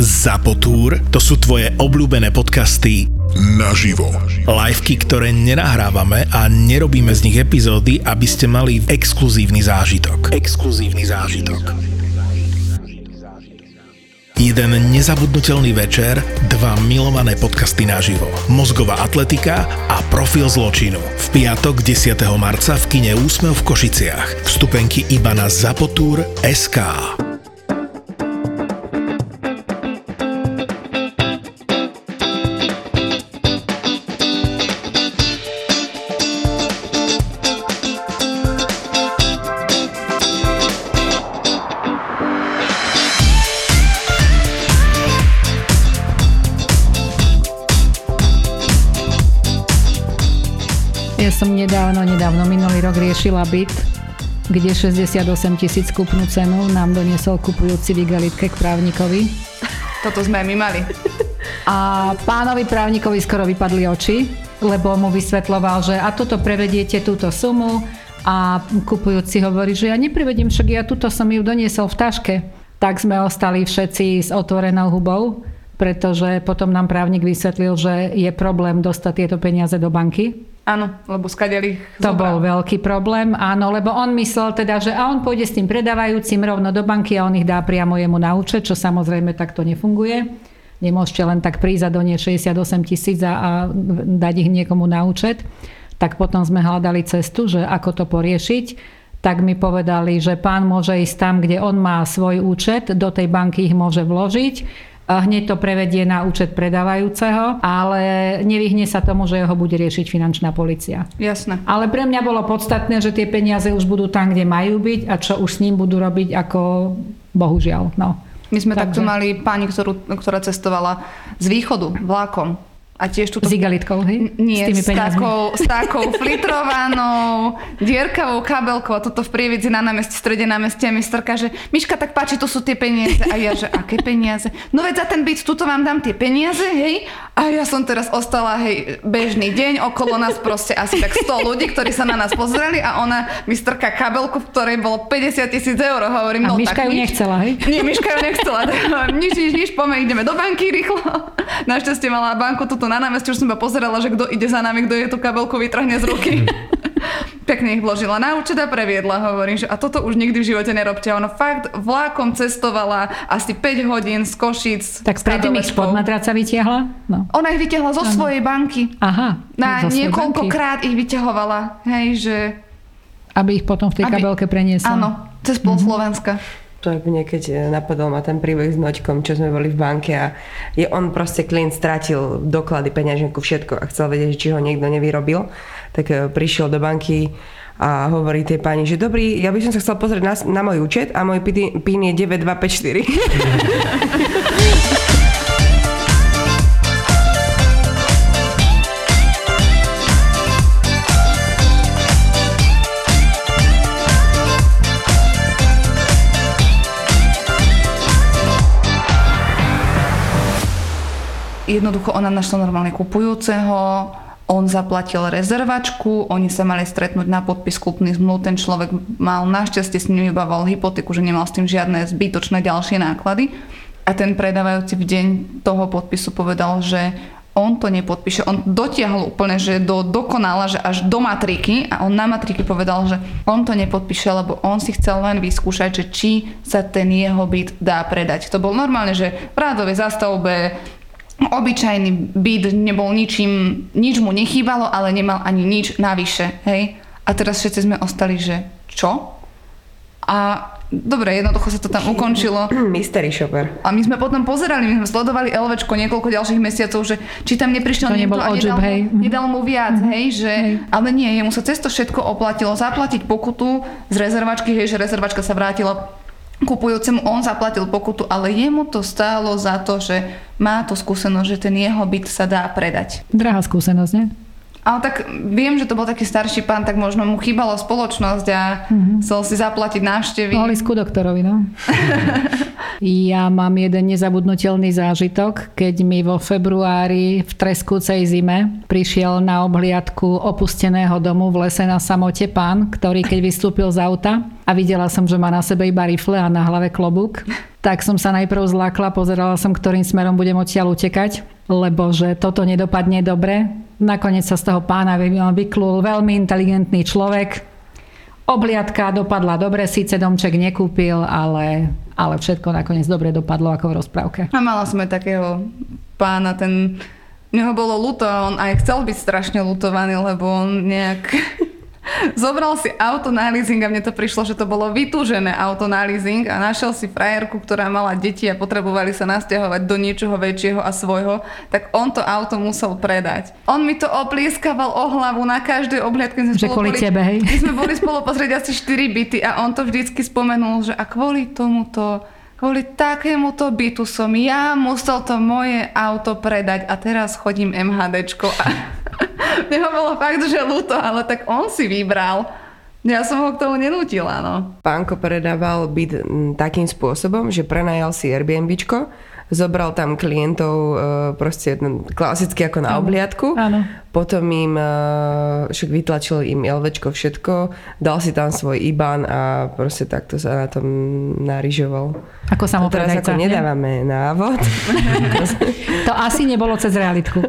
Zapotúr, to sú tvoje obľúbené podcasty naživo. Liveky, ktoré nenahrávame a nerobíme z nich epizódy, aby ste mali exkluzívny zážitok. Exkluzívny zážitok. Jeden nezabudnutelný večer, dva milované podcasty naživo. Mozgová atletika a profil zločinu. V piatok 10. marca v kine Úsmev v Košiciach. Vstupenky iba na Zapotúr SK. Rok riešila byt, kde 68 tisíc kúpnu cenu nám doniesol kupujúci v igalitke k právnikovi. Toto sme aj my mali. A pánovi právnikovi skoro vypadli oči, lebo mu vysvetloval, že a toto prevediete túto sumu a kupujúci hovorí, že ja neprevedím, však ja túto som ju doniesol v taške. Tak sme ostali všetci s otvorenou hubou, pretože potom nám právnik vysvetlil, že je problém dostať tieto peniaze do banky Áno, lebo skadiali ich To zobral. bol veľký problém, áno, lebo on myslel teda, že a on pôjde s tým predávajúcim rovno do banky a on ich dá priamo jemu na účet, čo samozrejme takto nefunguje. Nemôžete len tak prísť a donieť 68 tisíc a, a dať ich niekomu na účet. Tak potom sme hľadali cestu, že ako to poriešiť tak mi povedali, že pán môže ísť tam, kde on má svoj účet, do tej banky ich môže vložiť hneď to prevedie na účet predávajúceho, ale nevyhne sa tomu, že ho bude riešiť finančná policia. Jasné. Ale pre mňa bolo podstatné, že tie peniaze už budú tam, kde majú byť a čo už s ním budú robiť, ako bohužiaľ. No. My sme Takže... takto mali pani, ktorú, ktorá cestovala z východu vlákom a tiež túto... S igalitkou, hej? Nie, s, tými s, takou, s takou flitrovanou, dierkavou kabelkou a toto v prievidzi na námestí, strede námestia mi strka, že Miška, tak páči, to sú tie peniaze. A ja, že aké peniaze? No veď za ten byt, tuto vám dám tie peniaze, hej? A ja som teraz ostala, hej, bežný deň, okolo nás proste asi tak 100 ľudí, ktorí sa na nás pozreli a ona mi strka kabelku, v ktorej bolo 50 tisíc eur. Hovorím, a no Miška tak, ju nič. nechcela, hej? Nie, Miška ju nechcela. nič, nič, nič, poďme, ideme do banky rýchlo. Našťastie mala banku tuto na námestí, už som iba pozerala, že kto ide za nami, kto je tú kabelku vytrhne z ruky. Pekne ich vložila na účet a previedla, hovorím, že a toto už nikdy v živote nerobte. Ono fakt vlákom cestovala asi 5 hodín z Košic. Tak predtým ich spod matraca vytiahla? No. Ona ich vytiahla zo ano. svojej banky. Aha. Na niekoľkokrát ich vyťahovala. Hej, že... Aby ich potom v tej aby... kabelke preniesla. Áno, cez pol mm-hmm. Slovenska tak mne keď e, napadol ma ten príbeh s Noťkom, čo sme boli v banke a je, on proste klient stratil doklady, peňaženku, všetko a chcel vedieť, či ho niekto nevyrobil, tak e, prišiel do banky a hovorí tej pani, že dobrý, ja by som sa chcel pozrieť na, na môj účet a môj PIN je 9254. jednoducho ona našla normálne kupujúceho, on zaplatil rezervačku, oni sa mali stretnúť na podpis kúpnych zmluv, ten človek mal našťastie s ním vybával hypotéku, že nemal s tým žiadne zbytočné ďalšie náklady. A ten predávajúci v deň toho podpisu povedal, že on to nepodpíše. On dotiahol úplne, že do dokonala, že až do matriky a on na matriky povedal, že on to nepodpíše, lebo on si chcel len vyskúšať, že či sa ten jeho byt dá predať. To bol normálne, že v rádovej zastavbe obyčajný byt nebol ničím, nič mu nechýbalo, ale nemal ani nič navyše, hej. A teraz všetci sme ostali, že čo? A dobre, jednoducho sa to tam ukončilo. Mystery shopper. A my sme potom pozerali, my sme sledovali LVčko niekoľko ďalších mesiacov, že či tam neprišiel to niekto a nedal, hej. nedal mu viac, mm-hmm. hej, že, hej. ale nie, jemu sa cez to všetko oplatilo zaplatiť pokutu z rezervačky, hej, že rezervačka sa vrátila kupujúcemu on zaplatil pokutu, ale jemu to stálo za to, že má to skúsenosť, že ten jeho byt sa dá predať. Drahá skúsenosť, nie? Ale tak viem, že to bol taký starší pán, tak možno mu chýbalo spoločnosť a mm-hmm. chcel si zaplatiť návštevy. Mohli ku doktorovi, no. ja mám jeden nezabudnutelný zážitok, keď mi vo februári v treskúcej zime prišiel na obhliadku opusteného domu v lese na samote pán, ktorý keď vystúpil z auta a videla som, že má na sebe iba rifle a na hlave klobúk, tak som sa najprv zlákla, pozerala som, ktorým smerom budem odtiaľ utekať, lebo že toto nedopadne dobre Nakoniec sa z toho pána vyklul veľmi inteligentný človek. Obliadka dopadla dobre, síce domček nekúpil, ale, ale všetko nakoniec dobre dopadlo ako v rozprávke. A mala aj takého pána, ten... Mne ho bolo ľúto on aj chcel byť strašne lutovaný, lebo on nejak Zobral si auto na leasing a mne to prišlo, že to bolo vytúžené auto na leasing a našiel si frajerku, ktorá mala deti a potrebovali sa nasťahovať do niečoho väčšieho a svojho, tak on to auto musel predať. On mi to oplieskaval o hlavu na každej obhliadke. Že kvôli boli, tebe, hej? My sme boli spolu pozrieť asi 4 byty a on to vždycky spomenul, že a kvôli tomuto kvôli takémuto bytu som ja musel to moje auto predať a teraz chodím MHDčko a mne ho bolo fakt, že ľúto, ale tak on si vybral. Ja som ho k tomu nenútila, no. Pánko predával byt takým spôsobom, že prenajal si Airbnbčko, zobral tam klientov e, proste klasicky ako na obliadku. Áno. Potom im e, však vytlačil im LVčko všetko, dal si tam svoj IBAN a proste takto sa na tom narižoval. Ako Teraz ako nedávame návod. to asi nebolo cez realitku.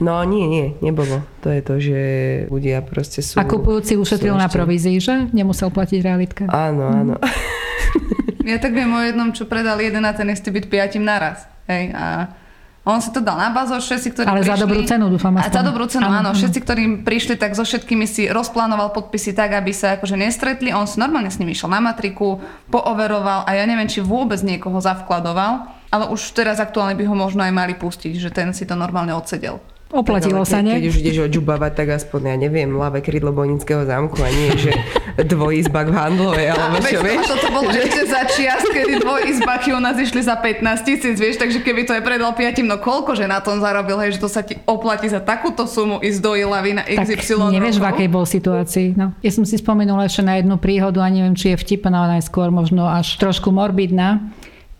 No nie, nie, nebolo. To je to, že ľudia proste sú... A kupujúci ušetril na provízii, že? Nemusel platiť realitka. Áno, áno. Ja tak viem o jednom, čo predal jeden a ten istý byt piatim naraz. Hej, a on si to dal na bazo, všetci, ktorí Ale prišli, za dobrú cenu, dúfam. A za dobrú cenu, áno. áno. Všetci, ktorí prišli, tak so všetkými si rozplánoval podpisy tak, aby sa akože nestretli. On si normálne s nimi išiel na matriku, pooveroval a ja neviem, či vôbec niekoho zavkladoval. Ale už teraz aktuálne by ho možno aj mali pustiť, že ten si to normálne odsedel. Oplatilo sa, ne? Keď už ideš odžubávať, tak aspoň, ja neviem, ľavé krídlo Bojnického zámku a nie, že dvojizbak v handlovej, alebo čo, vieš? Toto bolo že... ešte za čias, kedy dvojizbaky u nás išli za 15 tisíc, vieš, takže keby to aj predal piatim, no koľko, že na tom zarobil, hej, že to sa ti oplatí za takúto sumu ísť do Ilavy na XY Tak nevieš, rokov? v akej bol situácii, no. Ja som si spomenula ešte na jednu príhodu a neviem, či je vtipná, najskôr možno až trošku morbidná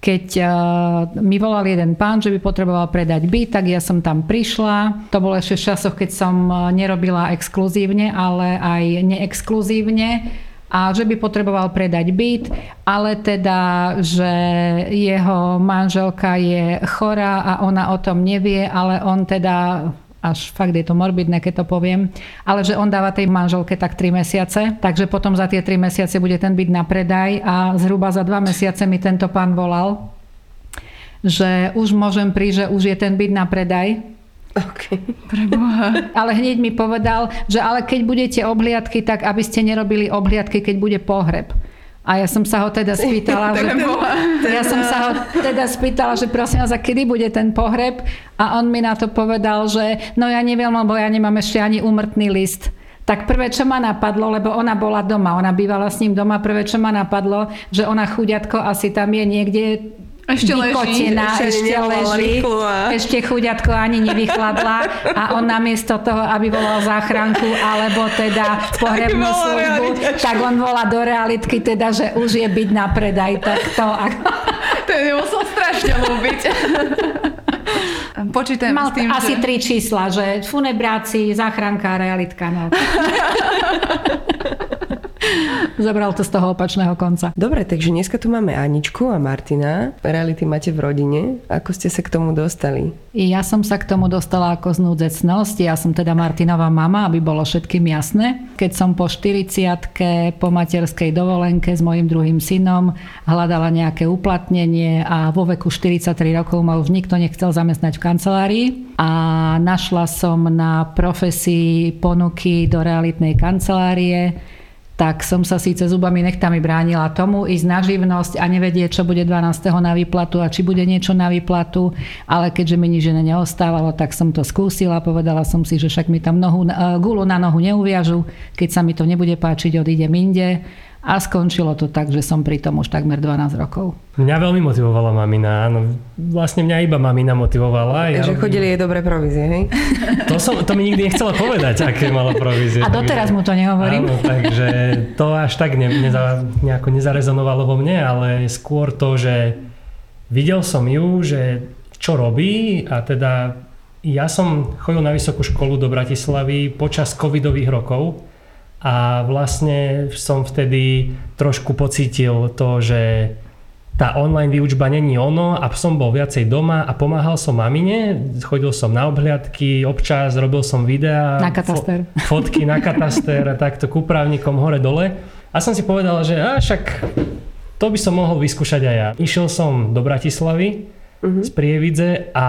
keď uh, mi volal jeden pán, že by potreboval predať byt, tak ja som tam prišla. To bolo ešte v časoch, keď som uh, nerobila exkluzívne, ale aj neexkluzívne a že by potreboval predať byt, ale teda, že jeho manželka je chorá a ona o tom nevie, ale on teda až fakt je to morbidné, keď to poviem, ale že on dáva tej manželke tak 3 mesiace, takže potom za tie 3 mesiace bude ten byt na predaj a zhruba za 2 mesiace mi tento pán volal, že už môžem prísť, že už je ten byt na predaj. Okay. Preboha. Ale hneď mi povedal, že ale keď budete obliadky, tak aby ste nerobili obliadky, keď bude pohreb. A ja som sa ho teda spýtala, že, ja som sa ho teda spýtala, že prosím vás, a kedy bude ten pohreb? A on mi na to povedal, že no ja neviem, lebo ja nemám ešte ani úmrtný list. Tak prvé, čo ma napadlo, lebo ona bola doma, ona bývala s ním doma, prvé, čo ma napadlo, že ona chuďatko asi tam je niekde ešte leží. Ešte, ešte leží. A... Ešte chuďatko ani nevychladla a on namiesto toho, aby volal záchranku alebo teda pohrebnú službu, tak on volá do realitky teda, že už je byť na predaj. Tak to... to je musel strašne ľúbiť. Počítajem Mal s tým, asi že... tri čísla, že funebráci, záchranka, realitka. No. Zobral to z toho opačného konca. Dobre, takže dneska tu máme Aničku a Martina. Reality máte v rodine. Ako ste sa k tomu dostali? Ja som sa k tomu dostala ako znúdzecnosť. Ja som teda Martinová mama, aby bolo všetkým jasné. Keď som po 40 po materskej dovolenke s mojim druhým synom hľadala nejaké uplatnenie a vo veku 43 rokov ma už nikto nechcel zamestnať v kancelárii a našla som na profesii ponuky do realitnej kancelárie tak som sa síce zubami nechtami bránila tomu ísť na živnosť a nevedieť, čo bude 12. na výplatu a či bude niečo na výplatu, ale keďže mi nič neostávalo, tak som to skúsila. Povedala som si, že však mi tam nohu, gulu na nohu neuviažu, keď sa mi to nebude páčiť, odídem inde a skončilo to tak, že som pri tom už takmer 12 rokov. Mňa veľmi motivovala mamina, áno. Vlastne mňa iba mamina motivovala. Ja že chodili jej dobré provízie, hej? To, som, to mi nikdy nechcela povedať, aké malo provízie. A doteraz mu to nehovorím. Áno, takže to až tak ne, neza, nejako nezarezonovalo vo mne, ale skôr to, že videl som ju, že čo robí a teda ja som chodil na vysokú školu do Bratislavy počas covidových rokov a vlastne som vtedy trošku pocítil to, že tá online výučba není ono a som bol viacej doma a pomáhal som mamine, chodil som na obhliadky, občas robil som videá, na kataster. Fo- fotky na kataster a takto k úpravníkom hore dole a som si povedal, že a však to by som mohol vyskúšať aj ja. Išiel som do Bratislavy, uh-huh. z Prievidze a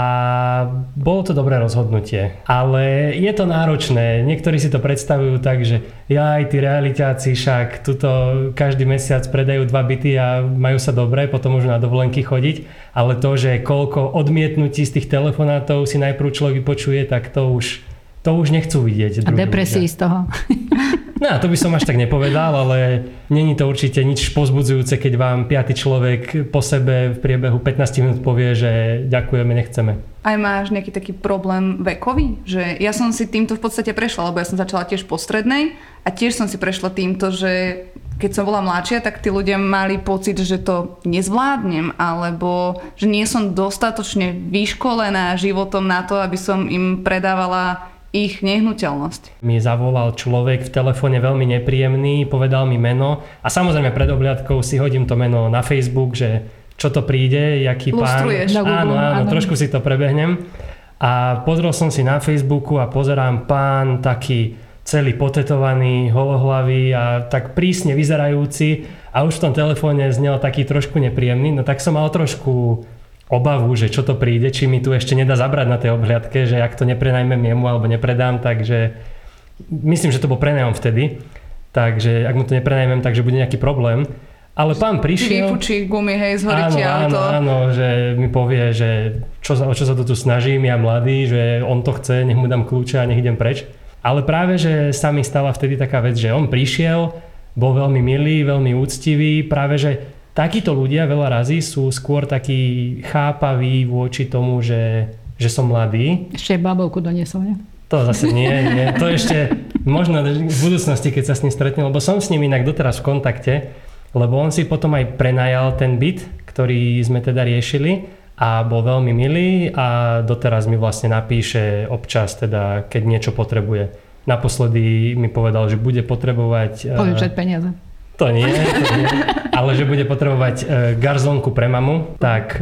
bolo to dobré rozhodnutie. Ale je to náročné. Niektorí si to predstavujú tak, že ja aj tí realitáci však tuto každý mesiac predajú dva byty a majú sa dobre, potom môžu na dovolenky chodiť. Ale to, že koľko odmietnutí z tých telefonátov si najprv človek vypočuje, tak to už to už nechcú vidieť. A depresii z toho. No, to by som až tak nepovedal, ale není to určite nič pozbudzujúce, keď vám piaty človek po sebe v priebehu 15 minút povie, že ďakujeme, nechceme. Aj máš nejaký taký problém vekový? Že ja som si týmto v podstate prešla, lebo ja som začala tiež po strednej a tiež som si prešla týmto, že keď som bola mladšia, tak tí ľudia mali pocit, že to nezvládnem, alebo že nie som dostatočne vyškolená životom na to, aby som im predávala ich nehnuteľnosť. Mi zavolal človek v telefóne veľmi nepríjemný, povedal mi meno a samozrejme pred obliadkou si hodím to meno na Facebook, že čo to príde, jaký Lustruješ. pán. Áno, áno, áno, trošku si to prebehnem. A pozrel som si na Facebooku a pozerám pán taký celý potetovaný, holohlavý a tak prísne vyzerajúci a už v tom telefóne znel taký trošku nepríjemný, no tak som mal trošku obavu, že čo to príde, či mi tu ešte nedá zabrať na tej obhliadke, že ak to neprenajmem jemu alebo nepredám, takže myslím, že to bol prenajom vtedy, takže ak mu to neprenajmem, takže bude nejaký problém. Ale pán prišiel... Vyfučí gumy, hej, zhorí áno, auto. Áno, áno, že mi povie, že čo, o čo sa to tu snažím, ja mladý, že on to chce, nech mu dám kľúče a nech idem preč. Ale práve, že sa mi stala vtedy taká vec, že on prišiel, bol veľmi milý, veľmi úctivý, práve, že takíto ľudia veľa razy sú skôr takí chápaví voči tomu, že, že som mladý. Ešte babovku doniesol, nie? To zase nie, nie. To ešte možno v budúcnosti, keď sa s ním stretnem, lebo som s ním inak doteraz v kontakte, lebo on si potom aj prenajal ten byt, ktorý sme teda riešili a bol veľmi milý a doteraz mi vlastne napíše občas, teda, keď niečo potrebuje. Naposledy mi povedal, že bude potrebovať... Požičať peniaze. To nie, to nie. ale že bude potrebovať e, garzónku pre mamu, tak e,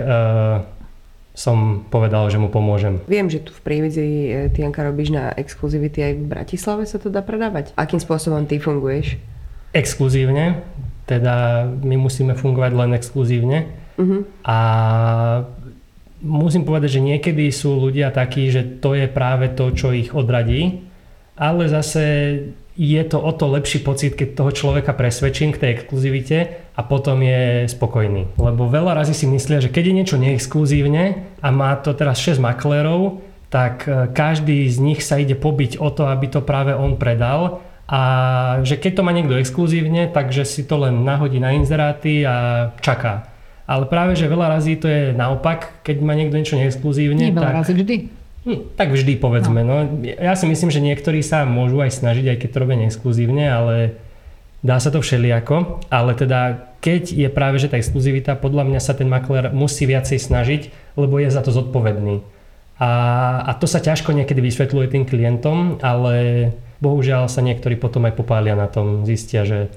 som povedal, že mu pomôžem. Viem, že tu v Prievidzi e, ty, Janka, robíš na exkluzivity aj v Bratislave sa to dá predávať. Akým spôsobom ty funguješ? Exkluzívne, teda my musíme fungovať len exkluzívne. Uh-huh. A musím povedať, že niekedy sú ľudia takí, že to je práve to, čo ich odradí, ale zase je to o to lepší pocit, keď toho človeka presvedčím k tej exkluzivite a potom je spokojný. Lebo veľa razy si myslia, že keď je niečo neexkluzívne a má to teraz 6 maklérov, tak e, každý z nich sa ide pobiť o to, aby to práve on predal a že keď to má niekto exkluzívne, takže si to len nahodí na inzeráty a čaká. Ale práve, že veľa razy to je naopak, keď má niekto niečo neexkluzívne. Nie veľa tak... razy vždy. Hm, tak vždy povedzme. No. no. Ja si myslím, že niektorí sa môžu aj snažiť, aj keď to robia exkluzívne, ale dá sa to všelijako. Ale teda keď je práve že tá exkluzivita, podľa mňa sa ten makler musí viacej snažiť, lebo je za to zodpovedný. A, a to sa ťažko niekedy vysvetľuje tým klientom, ale bohužiaľ sa niektorí potom aj popália na tom, zistia, že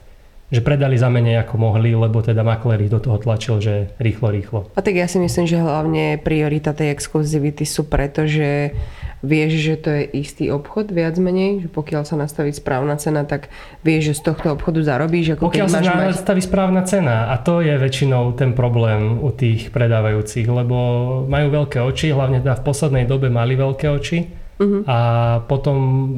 že predali za menej ako mohli, lebo teda makler ich do toho tlačil, že rýchlo, rýchlo. A tak ja si myslím, že hlavne priorita tej exkluzivity sú preto, že vieš, že to je istý obchod viac menej, že pokiaľ sa nastaví správna cena, tak vieš, že z tohto obchodu zarobíš. Ako pokiaľ keď sa máš nastaví mať... správna cena a to je väčšinou ten problém u tých predávajúcich, lebo majú veľké oči, hlavne teda v poslednej dobe mali veľké oči uh-huh. a potom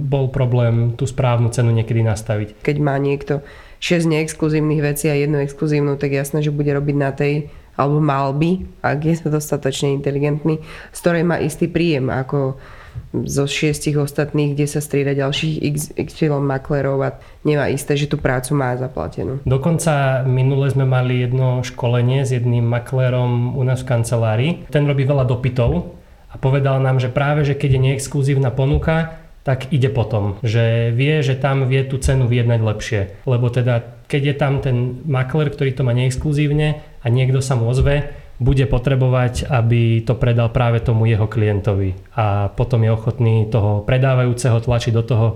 bol problém tú správnu cenu niekedy nastaviť. Keď má niekto 6 neexkluzívnych vecí a jednu exkluzívnu, tak jasné, že bude robiť na tej alebo mal by, ak je dostatočne inteligentný, z ktorej má istý príjem, ako zo šiestich ostatných, kde sa strieda ďalších x, x maklerov a nemá isté, že tú prácu má zaplatenú. Dokonca minule sme mali jedno školenie s jedným maklérom u nás v kancelárii. Ten robí veľa dopytov a povedal nám, že práve, že keď je neexkluzívna ponuka, tak ide potom. Že vie, že tam vie tú cenu vyjednať lepšie. Lebo teda, keď je tam ten makler, ktorý to má neexkluzívne a niekto sa mu ozve, bude potrebovať, aby to predal práve tomu jeho klientovi. A potom je ochotný toho predávajúceho tlačiť do toho,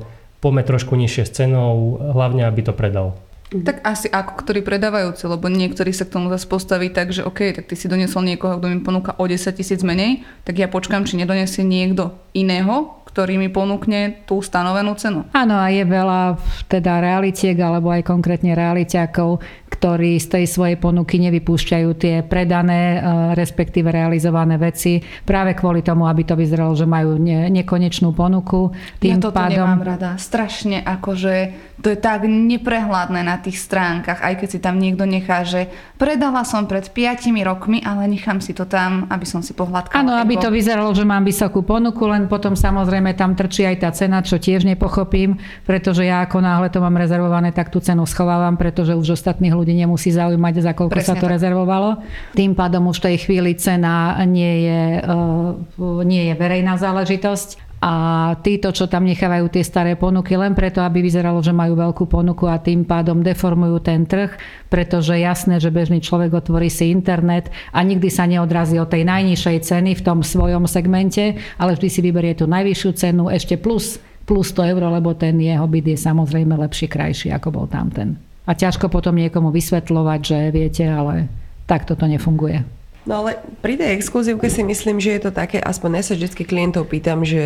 pome trošku nižšie s cenou, hlavne aby to predal. Tak asi ako ktorý predávajúci, lebo niektorí sa k tomu zase postaví tak, že OK, tak ty si doniesol niekoho, kto mi ponúka o 10 tisíc menej, tak ja počkám, či nedonesie niekto iného, ktorý mi ponúkne tú stanovenú cenu. Áno, a je veľa teda realitiek alebo aj konkrétne realitiakov, ktorí z tej svojej ponuky nevypúšťajú tie predané, e, respektíve realizované veci práve kvôli tomu, aby to vyzeralo, že majú ne, nekonečnú ponuku. Tým ja toto pádom... nemám rada. Strašne akože to je tak neprehľadné na tých stránkach, aj keď si tam niekto nechá, že predala som pred 5 rokmi, ale nechám si to tam, aby som si pohľadkala. Áno, aby to vyzeralo, že mám vysokú ponuku, len potom samozrejme tam trčí aj tá cena, čo tiež nepochopím, pretože ja ako náhle to mám rezervované, tak tú cenu schovávam, pretože už ostatných ľudí nemusí zaujímať, za koľko Presne sa to tak. rezervovalo. Tým pádom už v tej chvíli cena nie je, uh, nie je verejná záležitosť a títo, čo tam nechávajú tie staré ponuky len preto, aby vyzeralo, že majú veľkú ponuku a tým pádom deformujú ten trh, pretože jasné, že bežný človek otvorí si internet a nikdy sa neodrazí od tej najnižšej ceny v tom svojom segmente, ale vždy si vyberie tú najvyššiu cenu ešte plus, plus 100 eur, lebo ten jeho byt je samozrejme lepší, krajší, ako bol tamten. A ťažko potom niekomu vysvetľovať, že viete, ale takto to nefunguje. No ale pri tej exkluzívke si myslím, že je to také, aspoň ja sa vždy klientov pýtam, že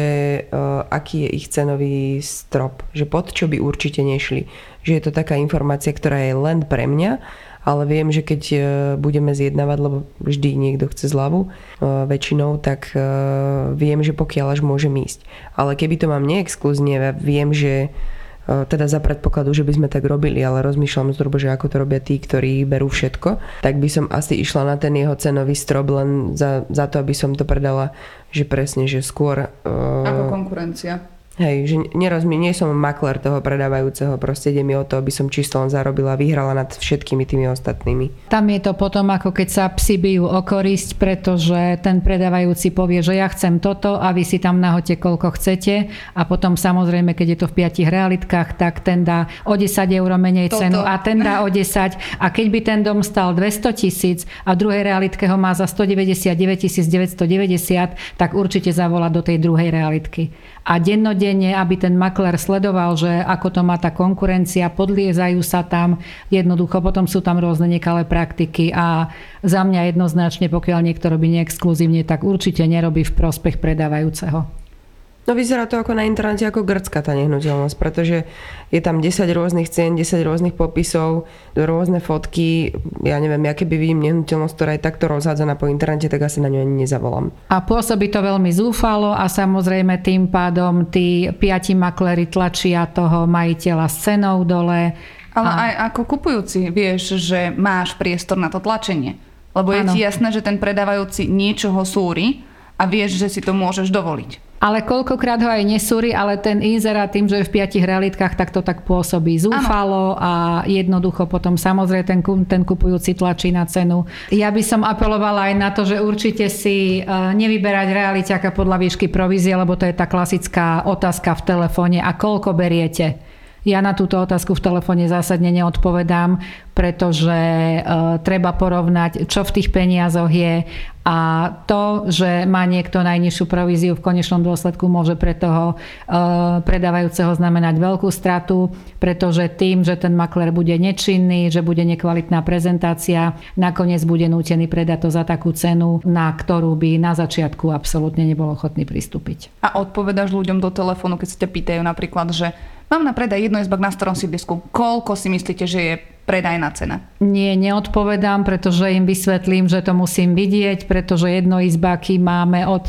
uh, aký je ich cenový strop, že pod čo by určite nešli. Že je to taká informácia, ktorá je len pre mňa, ale viem, že keď uh, budeme zjednávať, lebo vždy niekto chce zľavu uh, väčšinou, tak uh, viem, že pokiaľ až môžem ísť. Ale keby to mám neexkluzívne, viem, že teda za predpokladu, že by sme tak robili, ale rozmýšľam zhruba, že ako to robia tí, ktorí berú všetko, tak by som asi išla na ten jeho cenový strop len za, za to, aby som to predala, že presne, že skôr... Uh, ako konkurencia. Hej, že nerozumiem, nie som makler toho predávajúceho, proste ide mi o to, aby som čisto len zarobila, vyhrala nad všetkými tými ostatnými. Tam je to potom ako keď sa psi bijú o korisť, pretože ten predávajúci povie, že ja chcem toto a vy si tam nahote koľko chcete a potom samozrejme, keď je to v piatich realitkách, tak ten dá o 10 eur menej toto. cenu a ten dá o 10 a keď by ten dom stal 200 tisíc a v druhej realitke ho má za 199 990, tak určite zavolá do tej druhej realitky a dennodenne, aby ten makler sledoval, že ako to má tá konkurencia, podliezajú sa tam, jednoducho potom sú tam rôzne nekalé praktiky a za mňa jednoznačne, pokiaľ niekto robí neexkluzívne, tak určite nerobí v prospech predávajúceho. No vyzerá to ako na internete ako grcká tá nehnuteľnosť, pretože je tam 10 rôznych cien, 10 rôznych popisov, rôzne fotky. Ja neviem, ja keby vidím nehnuteľnosť, ktorá je takto rozhádzaná po internete, tak asi na ňu ani nezavolám. A pôsobí to veľmi zúfalo a samozrejme tým pádom tí piati maklery tlačia toho majiteľa s cenou dole. Ale a... aj ako kupujúci vieš, že máš priestor na to tlačenie. Lebo je ano. ti jasné, že ten predávajúci niečoho súri a vieš, že si to môžeš dovoliť ale koľkokrát ho aj nesúri, ale ten inzerát tým, že je v piatich realitkách, tak to tak pôsobí zúfalo a jednoducho potom samozrejme ten, ten kupujúci tlačí na cenu. Ja by som apelovala aj na to, že určite si e, nevyberať realiťaka podľa výšky provízie, lebo to je tá klasická otázka v telefóne a koľko beriete. Ja na túto otázku v telefóne zásadne neodpovedám, pretože e, treba porovnať, čo v tých peniazoch je a to, že má niekto najnižšiu províziu v konečnom dôsledku môže pre toho e, predávajúceho znamenať veľkú stratu, pretože tým, že ten makler bude nečinný, že bude nekvalitná prezentácia, nakoniec bude nútený predať to za takú cenu, na ktorú by na začiatku absolútne nebol ochotný pristúpiť. A odpovedáš ľuďom do telefónu, keď sa ťa pýtajú napríklad, že mám na predaj jedno izbak na starom sídlisku, koľko si myslíte, že je predajná cena? Nie, neodpovedám, pretože im vysvetlím, že to musím vidieť, pretože jednoizbáky máme od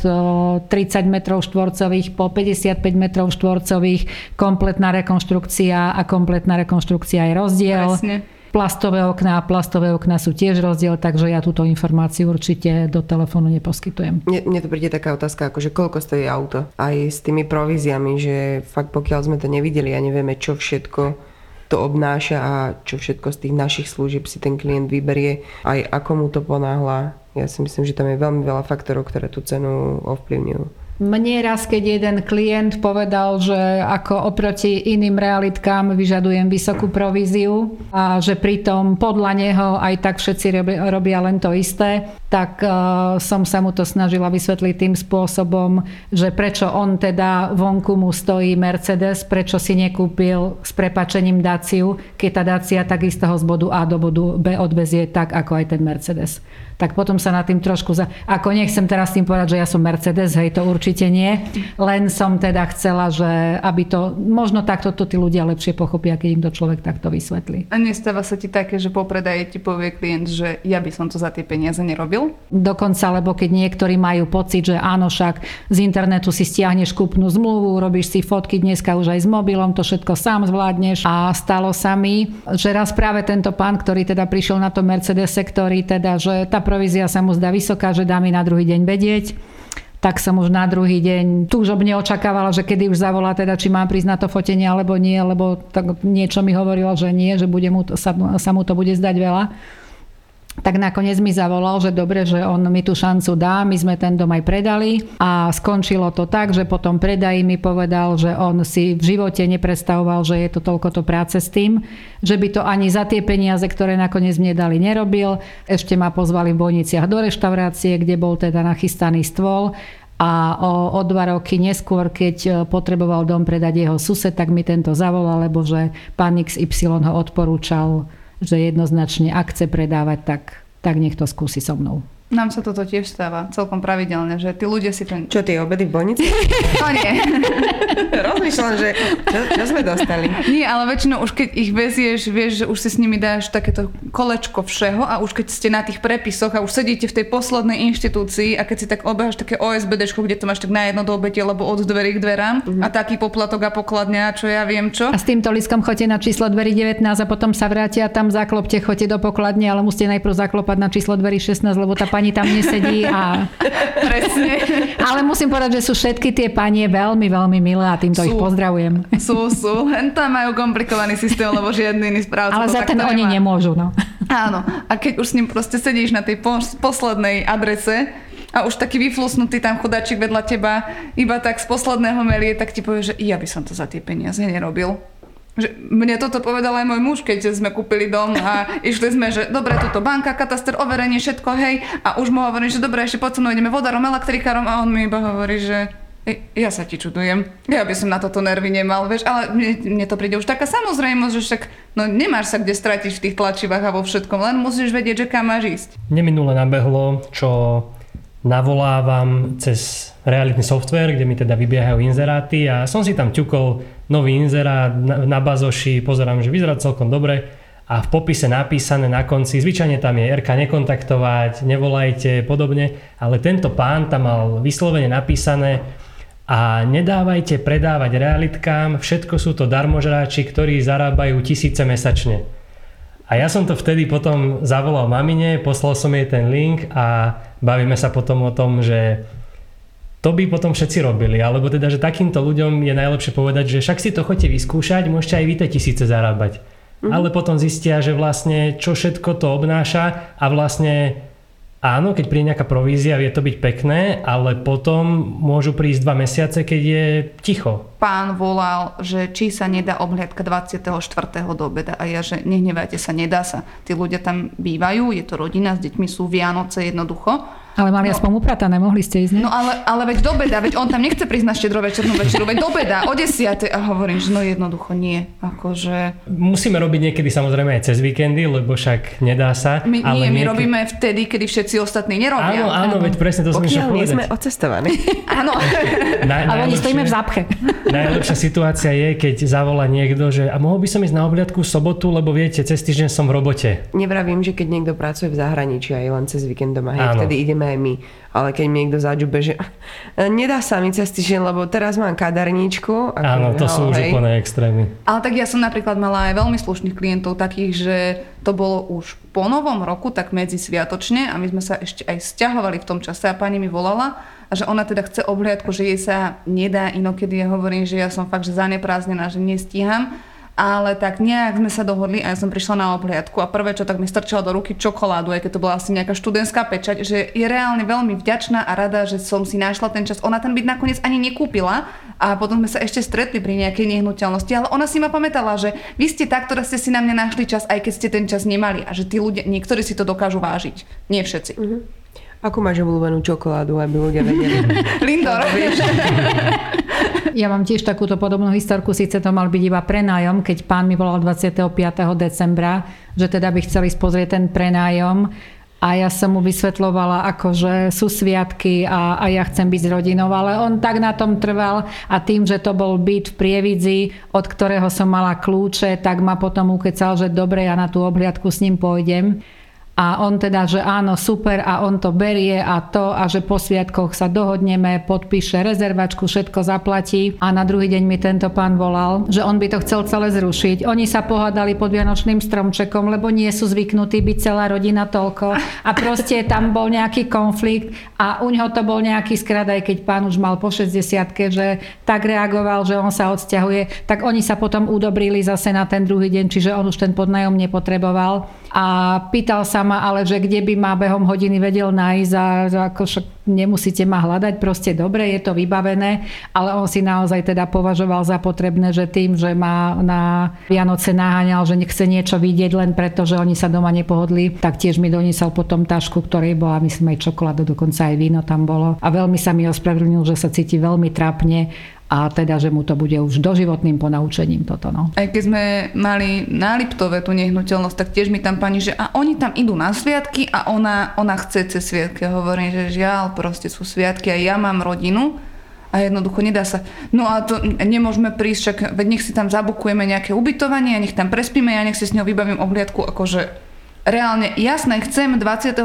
30 metrov štvorcových po 55 metrov štvorcových. Kompletná rekonštrukcia a kompletná rekonštrukcia je rozdiel. Presne. Plastové okná a plastové okná sú tiež rozdiel, takže ja túto informáciu určite do telefónu neposkytujem. Mne, mne to príde taká otázka, akože koľko stojí auto. Aj s tými províziami, že fakt pokiaľ sme to nevideli a nevieme, čo všetko to obnáša a čo všetko z tých našich služieb si ten klient vyberie, aj ako mu to ponáhla. Ja si myslím, že tam je veľmi veľa faktorov, ktoré tú cenu ovplyvňujú. Mne raz, keď jeden klient povedal, že ako oproti iným realitkám vyžadujem vysokú províziu a že pritom podľa neho aj tak všetci robia len to isté, tak uh, som sa mu to snažila vysvetliť tým spôsobom, že prečo on teda vonku mu stojí Mercedes, prečo si nekúpil s prepačením Daciu, keď tá Dacia takisto ho z bodu A do bodu B odvezie tak, ako aj ten Mercedes tak potom sa nad tým trošku... Za... Ako nechcem teraz tým povedať, že ja som Mercedes, hej, to určite nie. Len som teda chcela, že aby to... Možno takto to tí ľudia lepšie pochopia, keď im to človek takto vysvetlí. A nestáva sa ti také, že po predaje ti povie klient, že ja by som to za tie peniaze nerobil? Dokonca, lebo keď niektorí majú pocit, že áno, však z internetu si stiahneš kúpnu zmluvu, robíš si fotky dneska už aj s mobilom, to všetko sám zvládneš. A stalo sa mi, že raz práve tento pán, ktorý teda prišiel na to Mercedes, ktorý teda, že tá provízia sa mu zdá vysoká, že dá mi na druhý deň vedieť tak som už na druhý deň túžobne očakávala, že kedy už zavolá teda, či mám prísť na to fotenie alebo nie, lebo tak niečo mi hovorilo, že nie, že bude mu to, sa, sa mu to bude zdať veľa tak nakoniec mi zavolal, že dobre, že on mi tú šancu dá, my sme ten dom aj predali a skončilo to tak, že potom predají mi povedal, že on si v živote nepredstavoval, že je to toľko to práce s tým, že by to ani za tie peniaze, ktoré nakoniec mne dali, nerobil. Ešte ma pozvali v Bojniciach do reštaurácie, kde bol teda nachystaný stôl a o, o dva roky neskôr, keď potreboval dom predať jeho sused, tak mi tento zavolal, lebo že pán XY ho odporúčal že jednoznačne ak chce predávať, tak, tak nech to skúsi so mnou. Nám sa toto tiež stáva celkom pravidelne, že tí ľudia si ten... Čo, tie obedy v bonici? to nie. Rozmýšľam, že čo, čo sme dostali. Nie, ale väčšinou už keď ich vezieš, vieš, že už si s nimi dáš takéto kolečko všeho a už keď ste na tých prepisoch a už sedíte v tej poslednej inštitúcii a keď si tak obeháš také OSBD, kde to máš tak na jedno dolbete, lebo od dverí k dverám mm-hmm. a taký poplatok a pokladňa, čo ja viem čo. A s týmto liskom chodte na číslo dverí 19 a potom sa vrátia tam zaklopte, chodte do pokladne, ale musíte najprv zaklopať na číslo dverí 16, lebo tá pani pani tam nesedí a... Presne. Ale musím povedať, že sú všetky tie panie veľmi, veľmi milé a týmto sú, ich pozdravujem. Sú, sú. Len tam majú komplikovaný systém, lebo žiadny iný správca Ale za ten oni nemá. nemôžu, no. Áno. A keď už s ním proste sedíš na tej poslednej adrese, a už taký vyflusnutý tam chudáčik vedľa teba, iba tak z posledného melie, tak ti povie, že ja by som to za tie peniaze nerobil. Že mne toto povedal aj môj muž, keď sme kúpili dom a išli sme, že dobre, toto banka, kataster, overenie, všetko, hej. A už mu hovorím, že dobre, ešte poď ideme vodarom, elektrikárom a on mi iba hovorí, že ja sa ti čudujem. Ja by som na toto nervy nemal, vieš, ale mne, mne to príde už taká samozrejmosť, že však no nemáš sa kde stratiť v tých tlačivách a vo všetkom, len musíš vedieť, že kam máš ísť. Neminule nabehlo, čo navolávam cez realitný software, kde mi teda vybiehajú inzeráty a som si tam ťukol nový inzerát na, na bazoši, pozerám, že vyzerá celkom dobre a v popise napísané na konci, zvyčajne tam je RK nekontaktovať, nevolajte, podobne, ale tento pán tam mal vyslovene napísané a nedávajte predávať realitkám, všetko sú to darmožráči, ktorí zarábajú tisíce mesačne. A ja som to vtedy potom zavolal mamine, poslal som jej ten link a bavíme sa potom o tom, že to by potom všetci robili, alebo teda, že takýmto ľuďom je najlepšie povedať, že však si to chodte vyskúšať, môžete aj vy tie tisíce zarábať. Mm-hmm. Ale potom zistia, že vlastne čo všetko to obnáša a vlastne áno, keď príde nejaká provízia, vie to byť pekné, ale potom môžu prísť dva mesiace, keď je ticho. Pán volal, že či sa nedá obhliadka 24. do obeda a ja, že nehnevajte sa, nedá sa. Tí ľudia tam bývajú, je to rodina, s deťmi sú Vianoce jednoducho ale mali no, aspoň upratané, mohli ste ísť, ne? No ale, ale veď do beda, veď on tam nechce prísť na štedrovečernú večeru, veď do beda, o desiate a hovorím, že no jednoducho nie. Akože... Musíme robiť niekedy samozrejme aj cez víkendy, lebo však nedá sa. My, ale nie, my niekedy... robíme vtedy, kedy všetci ostatní nerobia. Áno, áno, veď presne to som Pokiaľ nie sme ocestovaní. áno. Na, ale oni stojíme v zápche. Najlepšia situácia je, keď zavolá niekto, že a mohol by som ísť na obľadku v sobotu, lebo viete, cez týždeň som v robote. Nevravím, že keď niekto pracuje v zahraničí aj len cez víkend doma, hej, vtedy ideme mémy. Ale keď mi niekto zadžube, že nedá sa mi cez týždeň, lebo teraz mám kaderníčku. Áno, to sú už úplne extrémy. Ale tak ja som napríklad mala aj veľmi slušných klientov takých, že to bolo už po novom roku, tak medzi sviatočne a my sme sa ešte aj stiahovali v tom čase a pani mi volala a že ona teda chce obhliadku, že jej sa nedá inokedy. Ja hovorím, že ja som fakt, že zaneprázdnená, že nestíham ale tak nejak sme sa dohodli a ja som prišla na obhliadku a prvé, čo tak mi strčila do ruky čokoládu, aj keď to bola asi nejaká študentská pečať, že je reálne veľmi vďačná a rada, že som si našla ten čas. Ona ten byt nakoniec ani nekúpila a potom sme sa ešte stretli pri nejakej nehnuteľnosti, ale ona si ma pamätala, že vy ste tá, ktorá ste si na mňa našli čas, aj keď ste ten čas nemali a že tí ľudia, niektorí si to dokážu vážiť, nie všetci. Uh-huh. Ako máš obľúbenú čokoládu, aby ľudia vedeli? Lindor. Ja mám tiež takúto podobnú historku, síce to mal byť iba prenájom, keď pán mi volal 25. decembra, že teda by chceli spozrieť ten prenájom a ja som mu vysvetlovala, ako že sú sviatky a, a ja chcem byť s rodinou, ale on tak na tom trval a tým, že to bol byt v Prievidzi, od ktorého som mala kľúče, tak ma potom ukecal, že dobre, ja na tú obhliadku s ním pôjdem. A on teda, že áno, super a on to berie a to a že po sviatkoch sa dohodneme, podpíše rezervačku, všetko zaplatí. A na druhý deň mi tento pán volal, že on by to chcel celé zrušiť. Oni sa pohádali pod Vianočným stromčekom, lebo nie sú zvyknutí byť celá rodina toľko. A proste tam bol nejaký konflikt a u neho to bol nejaký skrad, aj keď pán už mal po 60 že tak reagoval, že on sa odsťahuje, tak oni sa potom udobrili zase na ten druhý deň, čiže on už ten podnajom nepotreboval a pýtal sa ma, ale že kde by ma behom hodiny vedel nájsť a ako však nemusíte ma hľadať, proste dobre, je to vybavené, ale on si naozaj teda považoval za potrebné, že tým, že ma na Vianoce naháňal, že nechce niečo vidieť len preto, že oni sa doma nepohodli, tak tiež mi doniesol potom tašku, ktorej bola myslím aj čokoláda, dokonca aj víno tam bolo. A veľmi sa mi ospravedlnil, že sa cíti veľmi trápne a teda, že mu to bude už doživotným ponaučením toto. No. Aj keď sme mali na Liptove tú nehnuteľnosť, tak tiež mi tam pani, že a oni tam idú na sviatky a ona, ona chce cez sviatky. A hovorím, že žiaľ, proste sú sviatky a ja mám rodinu a jednoducho nedá sa. No a to nemôžeme prísť, však veď nech si tam zabukujeme nejaké ubytovanie, nech tam prespíme, ja nech si s ňou vybavím obliadku, akože reálne jasné, chcem 26.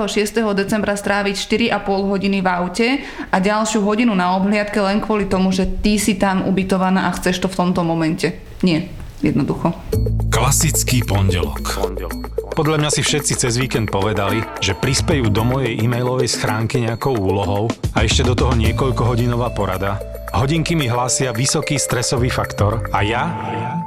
decembra stráviť 4,5 hodiny v aute a ďalšiu hodinu na obhliadke len kvôli tomu, že ty si tam ubytovaná a chceš to v tomto momente. Nie, jednoducho. Klasický pondelok. Podľa mňa si všetci cez víkend povedali, že prispejú do mojej e-mailovej schránky nejakou úlohou a ešte do toho niekoľko hodinová porada. Hodinky mi hlásia vysoký stresový faktor a ja,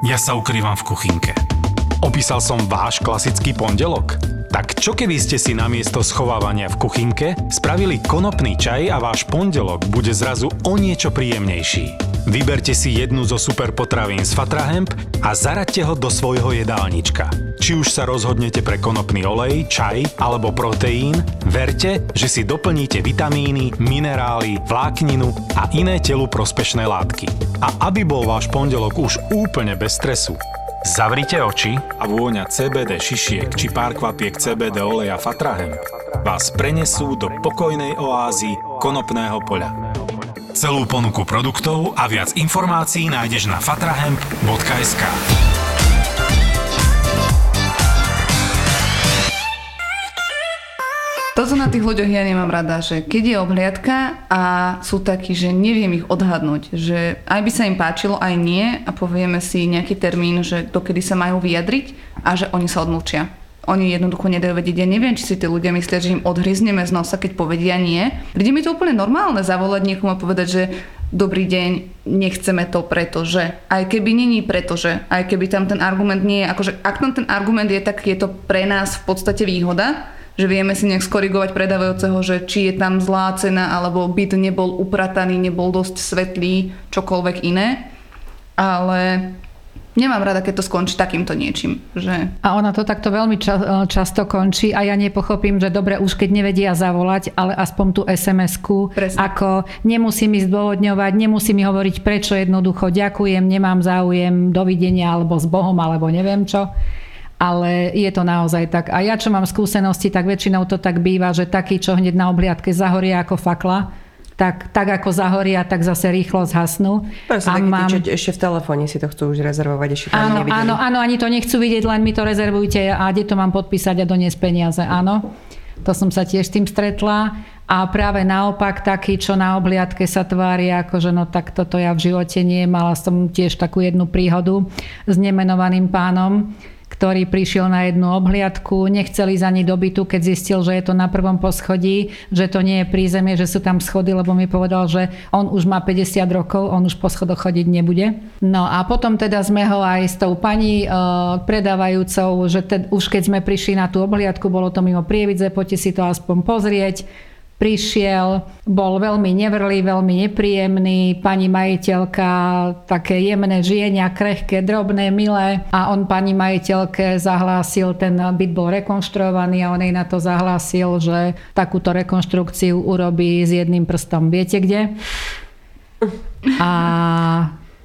ja sa ukrývam v kuchynke. Opísal som váš klasický pondelok? Tak čo keby ste si namiesto schovávania v kuchynke spravili konopný čaj a váš pondelok bude zrazu o niečo príjemnejší? Vyberte si jednu zo super potravín z Fatrahemp a zaraďte ho do svojho jedálnička. Či už sa rozhodnete pre konopný olej, čaj alebo proteín, verte, že si doplníte vitamíny, minerály, vlákninu a iné telu prospešné látky. A aby bol váš pondelok už úplne bez stresu, Zavrite oči a vôňa CBD šišiek či pár kvapiek CBD oleja Fatrahem vás prenesú do pokojnej oázy konopného poľa. Celú ponuku produktov a viac informácií nájdeš na fatrahemp.sk. Toto na tých ľuďoch ja nemám rada, že keď je obhliadka a sú takí, že neviem ich odhadnúť, že aj by sa im páčilo, aj nie a povieme si nejaký termín, že dokedy sa majú vyjadriť a že oni sa odmlčia. Oni jednoducho nedajú vedieť. Ja neviem, či si tí ľudia myslia, že im odhryzneme z nosa, keď povedia nie. Príde mi to úplne normálne zavolať niekomu a povedať, že dobrý deň, nechceme to, pretože. Aj keby není pretože, aj keby tam ten argument nie je, akože ak tam ten argument je, tak je to pre nás v podstate výhoda, že vieme si nejak skorigovať predávajúceho, že či je tam zlá cena, alebo byt nebol uprataný, nebol dosť svetlý, čokoľvek iné. Ale Nemám rada, keď to skončí takýmto niečím. Že... A ona to takto veľmi ča- často končí a ja nepochopím, že dobre, už keď nevedia zavolať, ale aspoň tú SMS-ku, Presne. ako nemusí mi zdôvodňovať, nemusí mi hovoriť prečo jednoducho, ďakujem, nemám záujem, dovidenia, alebo s Bohom, alebo neviem čo ale je to naozaj tak. A ja, čo mám skúsenosti, tak väčšinou to tak býva, že taký, čo hneď na obliadke zahoria ako fakla, tak, tak ako zahoria, tak zase rýchlo zhasnú. Presne, a mám... tí, ešte v telefóne si to chcú už rezervovať, ešte to áno, áno, áno, ani to nechcú vidieť, len mi to rezervujte a kde to mám podpísať a doniesť peniaze, áno. To som sa tiež s tým stretla a práve naopak taký, čo na obliadke sa tvári, ako že no tak toto ja v živote nie. Mala som tiež takú jednu príhodu s nemenovaným pánom, ktorý prišiel na jednu obhliadku, nechceli za ani dobytu, keď zistil, že je to na prvom poschodí, že to nie je prízemie, že sú tam schody, lebo mi povedal, že on už má 50 rokov, on už po schodoch chodiť nebude. No a potom teda sme ho aj s tou pani e, predávajúcou, že te, už keď sme prišli na tú obhliadku, bolo to mimo Prievidze, poďte si to aspoň pozrieť prišiel, bol veľmi nevrlý, veľmi nepríjemný, pani majiteľka také jemné žienia, krehké, drobné, milé a on pani majiteľke zahlásil, ten byt bol rekonštruovaný a on jej na to zahlásil, že takúto rekonštrukciu urobí s jedným prstom. Viete kde? A